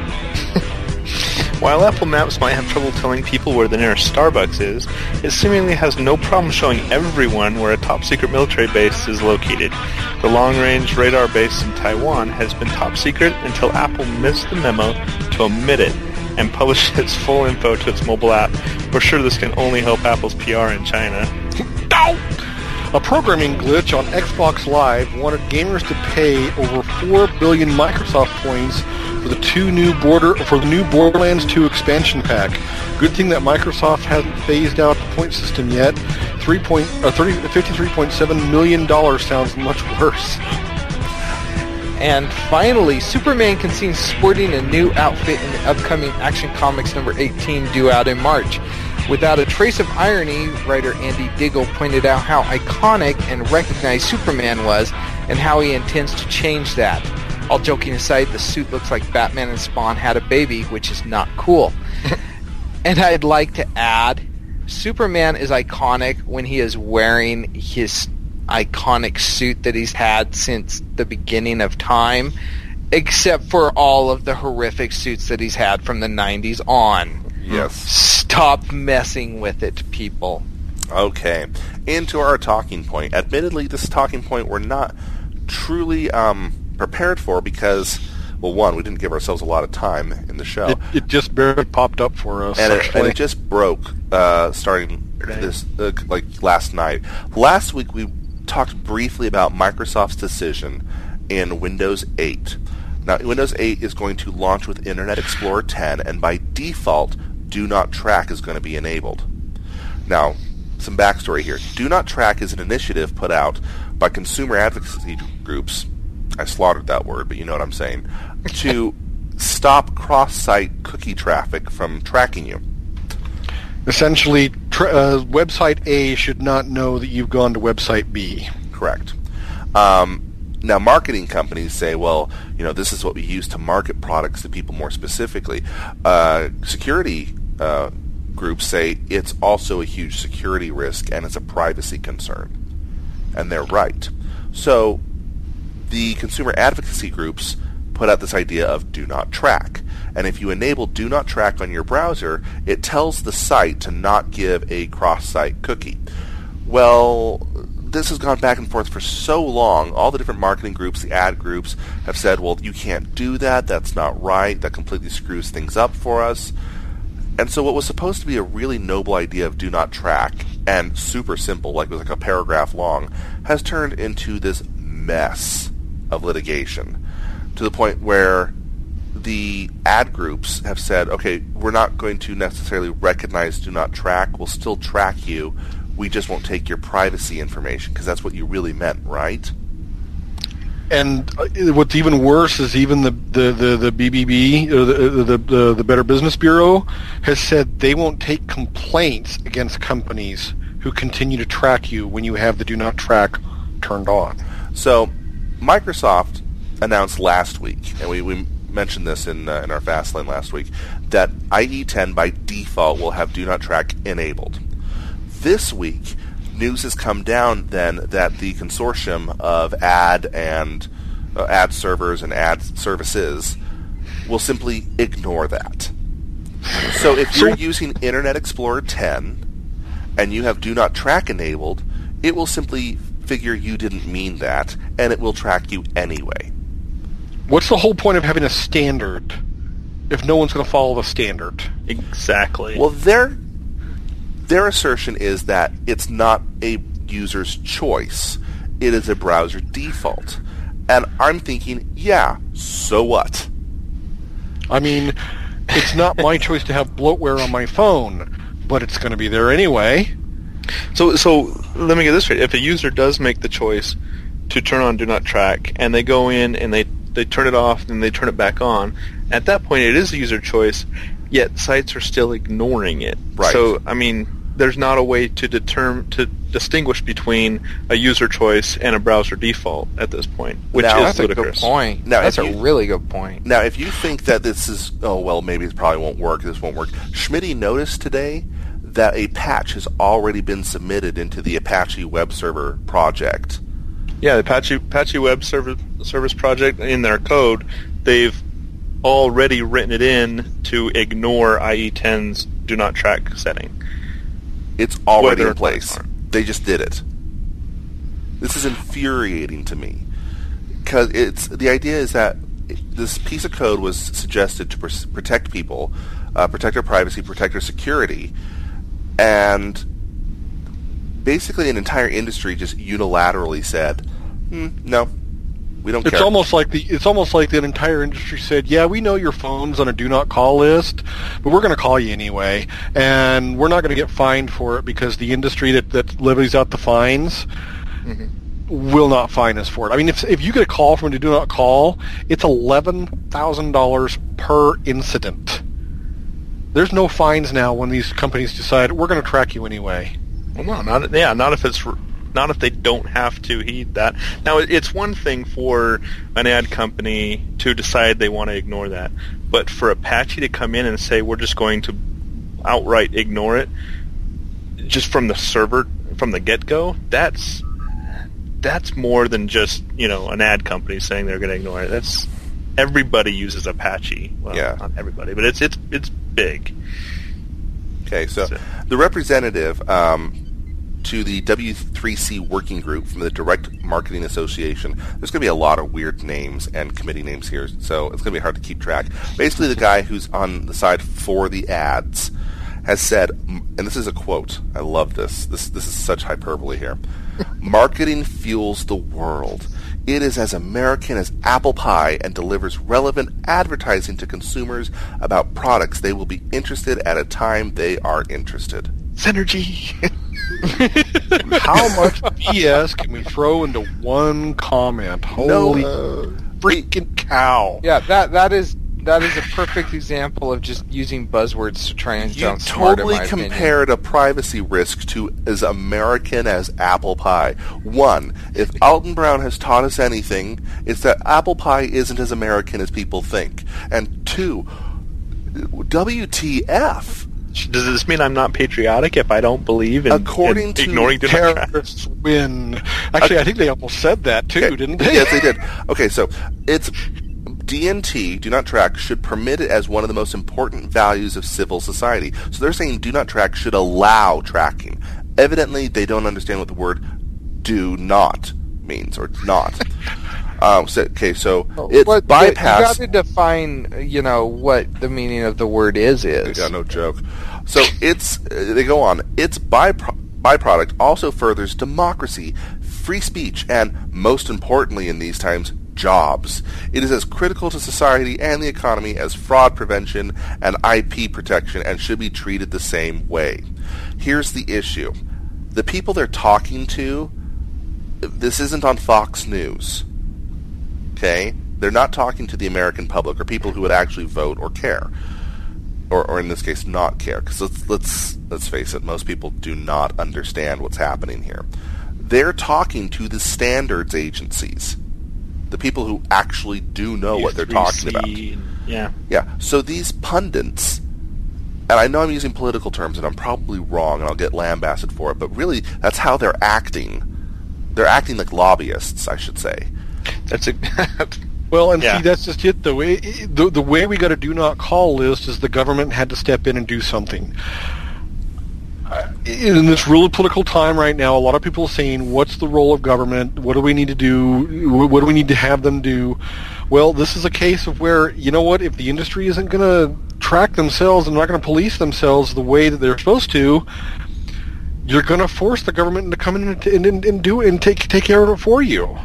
While Apple Maps might have trouble telling people where the nearest Starbucks is, it seemingly has no problem showing everyone where a top-secret military base is located. The long-range radar base in Taiwan has been top secret until Apple missed the memo to omit it and publish its full info to its mobile app. We're sure this can only help Apple's PR in China. A programming glitch on Xbox Live wanted gamers to pay over 4 billion Microsoft points for the two new border for the new Borderlands 2 expansion pack. Good thing that Microsoft hasn't phased out the point system yet. 3 point, uh, 30, 53.7 million dollars sounds much worse. And finally, Superman can seen sporting a new outfit in the upcoming Action Comics number 18 due out in March. Without a trace of irony, writer Andy Diggle pointed out how iconic and recognized Superman was and how he intends to change that. All joking aside, the suit looks like Batman and Spawn had a baby, which is not cool. and I'd like to add, Superman is iconic when he is wearing his iconic suit that he's had since the beginning of time, except for all of the horrific suits that he's had from the 90s on. Yes. Stop messing with it, people. Okay. Into our talking point. Admittedly, this talking point we're not truly um, prepared for because, well, one, we didn't give ourselves a lot of time in the show. It, it just barely popped up for us. and it, and it just broke uh, starting this uh, like last night. Last week we talked briefly about Microsoft's decision in Windows 8. Now, Windows 8 is going to launch with Internet Explorer 10, and by default, Do Not Track is going to be enabled. Now, some backstory here. Do Not Track is an initiative put out by consumer advocacy groups. I slaughtered that word, but you know what I'm saying. To stop cross-site cookie traffic from tracking you. Essentially, tr- uh, website A should not know that you've gone to website B. Correct. Um, now, marketing companies say, well, you know, this is what we use to market products to people more specifically. Uh, security uh, groups say it's also a huge security risk and it's a privacy concern. And they're right. So, the consumer advocacy groups put out this idea of do not track. And if you enable do not track on your browser, it tells the site to not give a cross-site cookie. Well, this has gone back and forth for so long. All the different marketing groups, the ad groups, have said, well, you can't do that. That's not right. That completely screws things up for us. And so what was supposed to be a really noble idea of do not track and super simple, like it was like a paragraph long, has turned into this mess of litigation to the point where the ad groups have said, okay, we're not going to necessarily recognize do not track. We'll still track you. We just won't take your privacy information because that's what you really meant, right? And uh, what's even worse is even the the the, the BBB or the, the the the Better Business Bureau has said they won't take complaints against companies who continue to track you when you have the do not track turned on. So, Microsoft announced last week, and we, we mentioned this in uh, in our Fastlane last week, that IE10 by default will have Do Not Track enabled. This week, news has come down then that the consortium of ad and uh, ad servers and ad services will simply ignore that. So if you're using Internet Explorer 10 and you have Do Not Track enabled, it will simply figure you didn't mean that, and it will track you anyway. What's the whole point of having a standard if no one's going to follow the standard? Exactly. Well, their their assertion is that it's not a user's choice; it is a browser default. And I'm thinking, yeah, so what? I mean, it's not my choice to have bloatware on my phone, but it's going to be there anyway. So, so let me get this straight. If a user does make the choice to turn on Do Not Track, and they go in and they they turn it off and they turn it back on, at that point it is a user choice. Yet sites are still ignoring it. Right. So, I mean, there's not a way to determine to distinguish between a user choice and a browser default at this point, which Now, is That's a good ludicrous. point. Now, That's if a you- really good point. Now, if you think that this is, oh, well, maybe it probably won't work, this won't work, Schmitty noticed today that a patch has already been submitted into the Apache web server project. Yeah, the Apache Apache Web Server Service Project in their code, they've already written it in to ignore IE10's do not track setting. It's already Whether in place. They just did it. This is infuriating to me because it's the idea is that this piece of code was suggested to pr- protect people, uh, protect their privacy, protect their security, and basically an entire industry just unilaterally said, hmm, "No, we don't It's care." almost like the it's almost like the entire industry said, "Yeah, we know your phone's on a do not call list, but we're going to call you anyway, and we're not going to get fined for it because the industry that that levies out the fines will not fine us for it." I mean, if if you get a call from a do not call, it's eleven thousand dollars per incident. There's no fines now when these companies decide we're going to track you anyway. Well, no, not yeah, not if it's not if they don't have to heed that. Now, it's one thing for an ad company to decide they want to ignore that, but for Apache to come in and say we're just going to outright ignore it, just from the server from the get go, that's that's more than just you know an ad company saying they're going to ignore it. That's everybody uses Apache. Well, Yeah. not everybody, but it's it's it's big. Okay, so So- the representative um, to the W3C working group from the Direct Marketing Association, there's going to be a lot of weird names and committee names here, so it's going to be hard to keep track. Basically, the guy who's on the side for the ads has said, and this is a quote. I love this. This this is such hyperbole here. Marketing fuels the world. It is as American as apple pie and delivers relevant advertising to consumers about products they will be interested at a time they are interested. Synergy. How much BS can we throw into one comment? Holy uh, freaking cow! Yeah, that that is that is a perfect example of just using buzzwords to try and You sound smart. totally in my opinion. compared a privacy risk to as American as apple pie. One, if Alton Brown has taught us anything, it's that apple pie isn't as American as people think. And two, WTF? Does this mean I'm not patriotic if I don't believe in, According in to ignoring do not track? Terrorists win. Actually, I think they almost said that too, Okay. didn't they? Yes, they did. Okay, so it's DNT, do not track, should permit it as one of the most important values of civil society. So they're saying do not track should allow tracking. Evidently, they don't understand what the word do not means or not. um, so, okay, so it's But bypass. You got to define, you know, what the meaning of the word is is. Yeah, no joke. So it's uh, they go on. Its bypro- byproduct also furthers democracy, free speech, and most importantly in these times, jobs. It is as critical to society and the economy as fraud prevention and IP protection, and should be treated the same way. Here's the issue: the people they're talking to. This isn't on Fox News. Okay, they're not talking to the American public or people who would actually vote or care or, or in this case, not care. Because let's let's let's face it, most people do not understand what's happening here. They're talking to the standards agencies, the people who actually do know what they're talking about. Yeah. Yeah. So these pundits, and I know I'm using political terms, and I'm probably wrong, and I'll get lambasted for it, but really, that's how they're acting. They're acting like lobbyists, I should say. That's a Well, and Yeah. see, that's just it. The way the, the way we got a do not call list is the government had to step in and do something. In this really political time right now, a lot of people are saying, "What's the role of government? What do we need to do? What do we need to have them do?" Well, this is a case of where you know what? If the industry isn't going to track themselves and not going to police themselves the way that they're supposed to, you're going to force the government to come in and, and, and do it and take take care of it for you.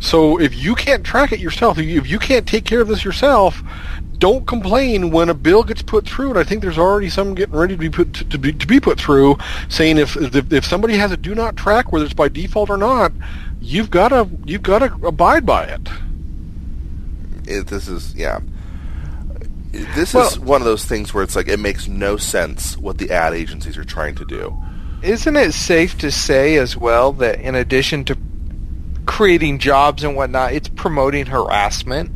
So if you can't track it yourself, if you can't take care of this yourself, don't complain when a bill gets put through. And I think there's already some getting ready to be put to, to be to be put through, saying if, if if somebody has a do not track, whether it's by default or not, you've got to you've got to abide by it. It, this is yeah. This Well- is one of those things where it's like it makes no sense what the ad agencies are trying to do. Isn't it safe to say as well that in addition to creating jobs and whatnot, it's promoting harassment?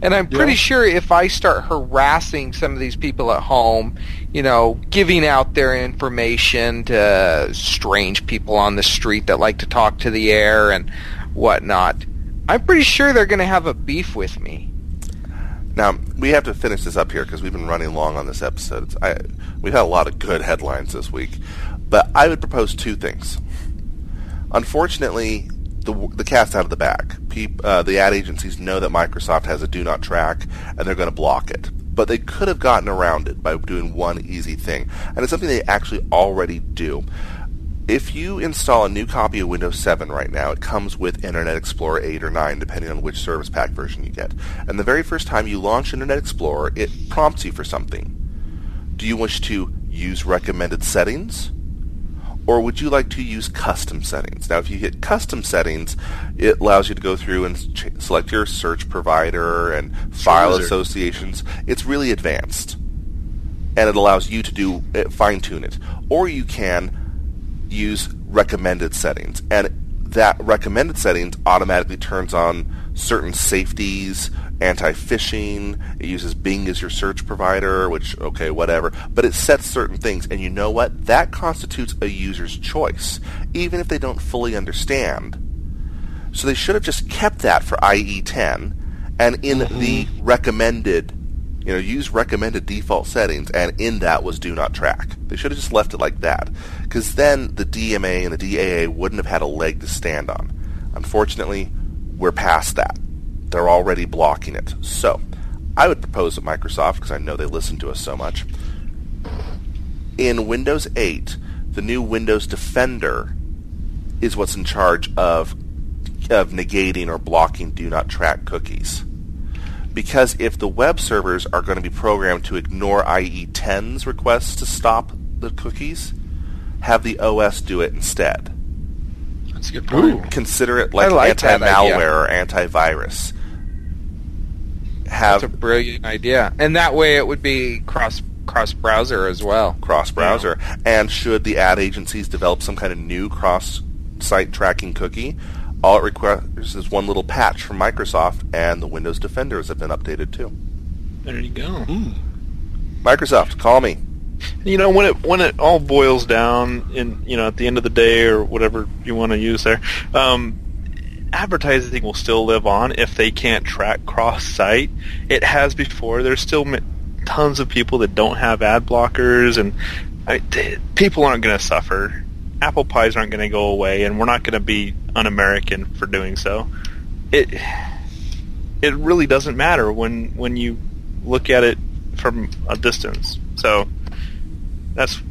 And I'm pretty Yeah. sure if I start harassing some of these people at home, you know, giving out their information to strange people on the street that like to talk to the air and whatnot, I'm pretty sure they're going to have a beef with me. Now we have to finish this up here because we've been running long on this episode. I, we've had a lot of good headlines this week, but I would propose two things. Unfortunately, the the cat's out of the bag. Uh, the ad agencies know that Microsoft has a do not track, and they're going to block it. But they could have gotten around it by doing one easy thing, and it's something they actually already do. If you install a new copy of Windows 7 right now, it comes with Internet Explorer 8 or 9, depending on which service pack version you get. And the very first time you launch Internet Explorer, it prompts you for something. Do you wish to use recommended settings? Or would you like to use custom settings? Now, if you hit custom settings, it allows you to go through and ch- select your search provider and file wizard. associations. It's really advanced. And it allows you to do uh, fine tune it. Or you can use recommended settings. And that recommended settings automatically turns on certain safeties, anti-phishing. It uses Bing as your search provider, which, okay, whatever. But it sets certain things. And you know what? That constitutes a user's choice, even if they don't fully understand. So they should have just kept that for IE10 and in mm-hmm. the recommended you know, use recommended default settings, and in that was do not track. They should have just left it like that, because then the DMA and the DAA wouldn't have had a leg to stand on. Unfortunately, we're past that. They're already blocking it. So, I would propose at Microsoft, because I know they listen to us so much, in Windows 8, the new Windows Defender is what's in charge of of negating or blocking do not track cookies because if the web servers are going to be programmed to ignore IE10's requests to stop the cookies, have the OS do it instead. That's a good point. Consider it like, like anti-malware or antivirus. That's Have a brilliant idea. And that way it would be cross cross browser as well. cross-browser. And should the ad agencies develop some kind of new cross-site tracking cookie, all it requires is one little patch from Microsoft, and the Windows Defenders have been updated too. There you go. Microsoft, call me. You know, when it when it all boils down, in you know, at the end of the day, or whatever you want to use there, um, advertising will still live on if they can't track cross-site. It has before. There's still tons of people that don't have ad blockers, and I, t- people aren't going to suffer. Apple pies aren't going to go away, and we're not going to be un-American for doing so. It it really doesn't matter when when you look at it from a distance. So that's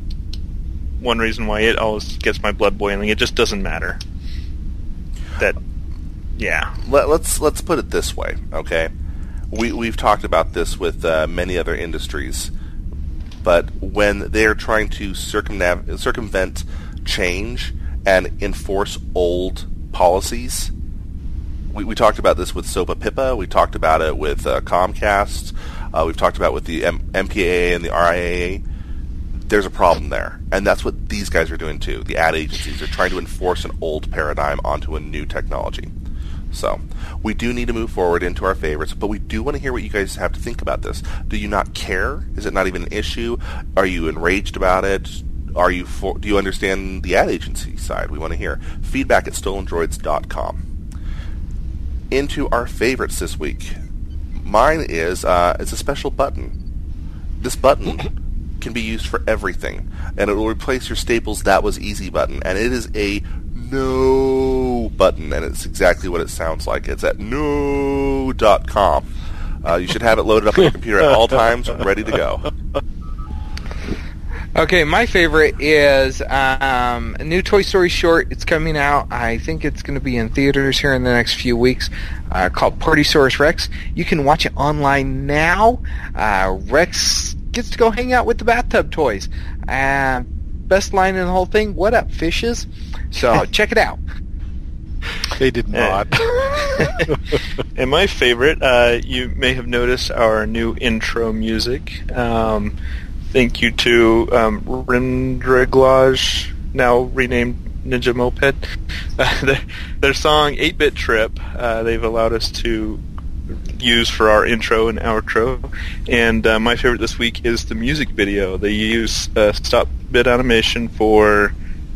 one reason why it always gets my blood boiling. It just doesn't matter. That, yeah. Let, let's let's put it this way, okay? We we've talked about this with uh, many other industries, but when they're trying to circumnav- circumvent change and enforce old policies, we, we talked about this with SOPA PIPA. We talked about it with uh, Comcast. Uh, we've talked about with the M- MPAA and the RIAA. There's a problem there, and that's what these guys are doing too. The ad agencies are trying to enforce an old paradigm onto a new technology. So we do need to move forward into our favorites, but we do want to hear what you guys have to think about this. Do you not care? Is it not even an issue? Are you enraged about it? Are you for, do you understand the ad agency side? We want to hear feedback at stolendroids.com. Into our favorites this week. Mine is uh, it's a special button. This button can be used for everything, and it will replace your Staples That Was Easy button, and it is a no button, and it's exactly what it sounds like. It's at no.com. Uh, you should have it loaded up on your computer at all times, ready to go. Okay, my favorite is um, a new Toy Story short. It's coming out. I think it's going to be in theaters here in the next few weeks. Uh, called Partysaurus Rex. You can watch it online now. Uh, Rex gets to go hang out with the bathtub toys. Uh, best line in the whole thing. What up, fishes? So check it out. They did Yeah. not. And my favorite, uh, you may have noticed our new intro music. Um, thank you to um, Rendriglage, now renamed Ninja Moped. Uh, their, their song 8-Bit Trip, uh, they've allowed us to use for our intro and outro. And uh, my favorite this week is the music video. They use uh, stop bit animation for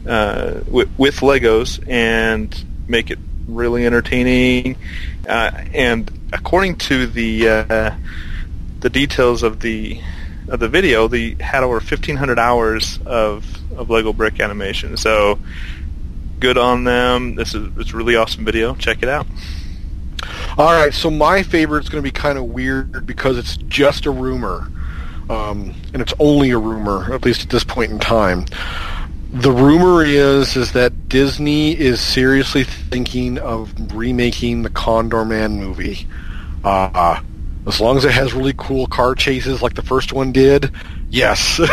uh, with, with Legos and make it really entertaining. Uh, and according to the uh, the details of the of the video, they had over 1,500 hours of of Lego brick animation. So good on them. This is it's really awesome video. Check it out. All right, so my favorite's going to be kind of weird because it's just a rumor, um, and it's only a rumor, at least at this point in time. The rumor is is that Disney is seriously thinking of remaking the Condorman movie. Uh, as long as it has really cool car chases like the first one did, yes.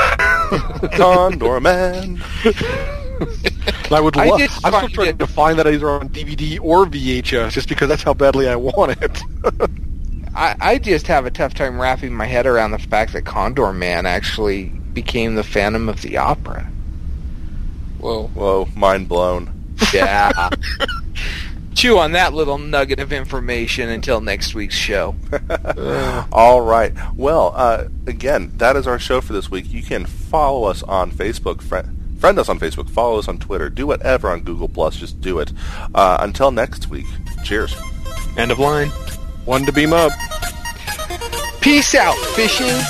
Condorman. And I would love. I am still trying to find that either on DVD or VHS, just because that's how badly I want it. I, I just have a tough time wrapping my head around the fact that Condorman actually became the Phantom of the Opera. Whoa. Whoa, mind blown. Yeah. Chew on that little nugget of information until next week's show. All right. Well, uh, again, that is our show for this week. You can follow us on Facebook, friend, friend us on Facebook, follow us on Twitter, do whatever on Google Plus. Just do it. Uh, until next week. Cheers. End of line. One to beam up. Peace out, fishes.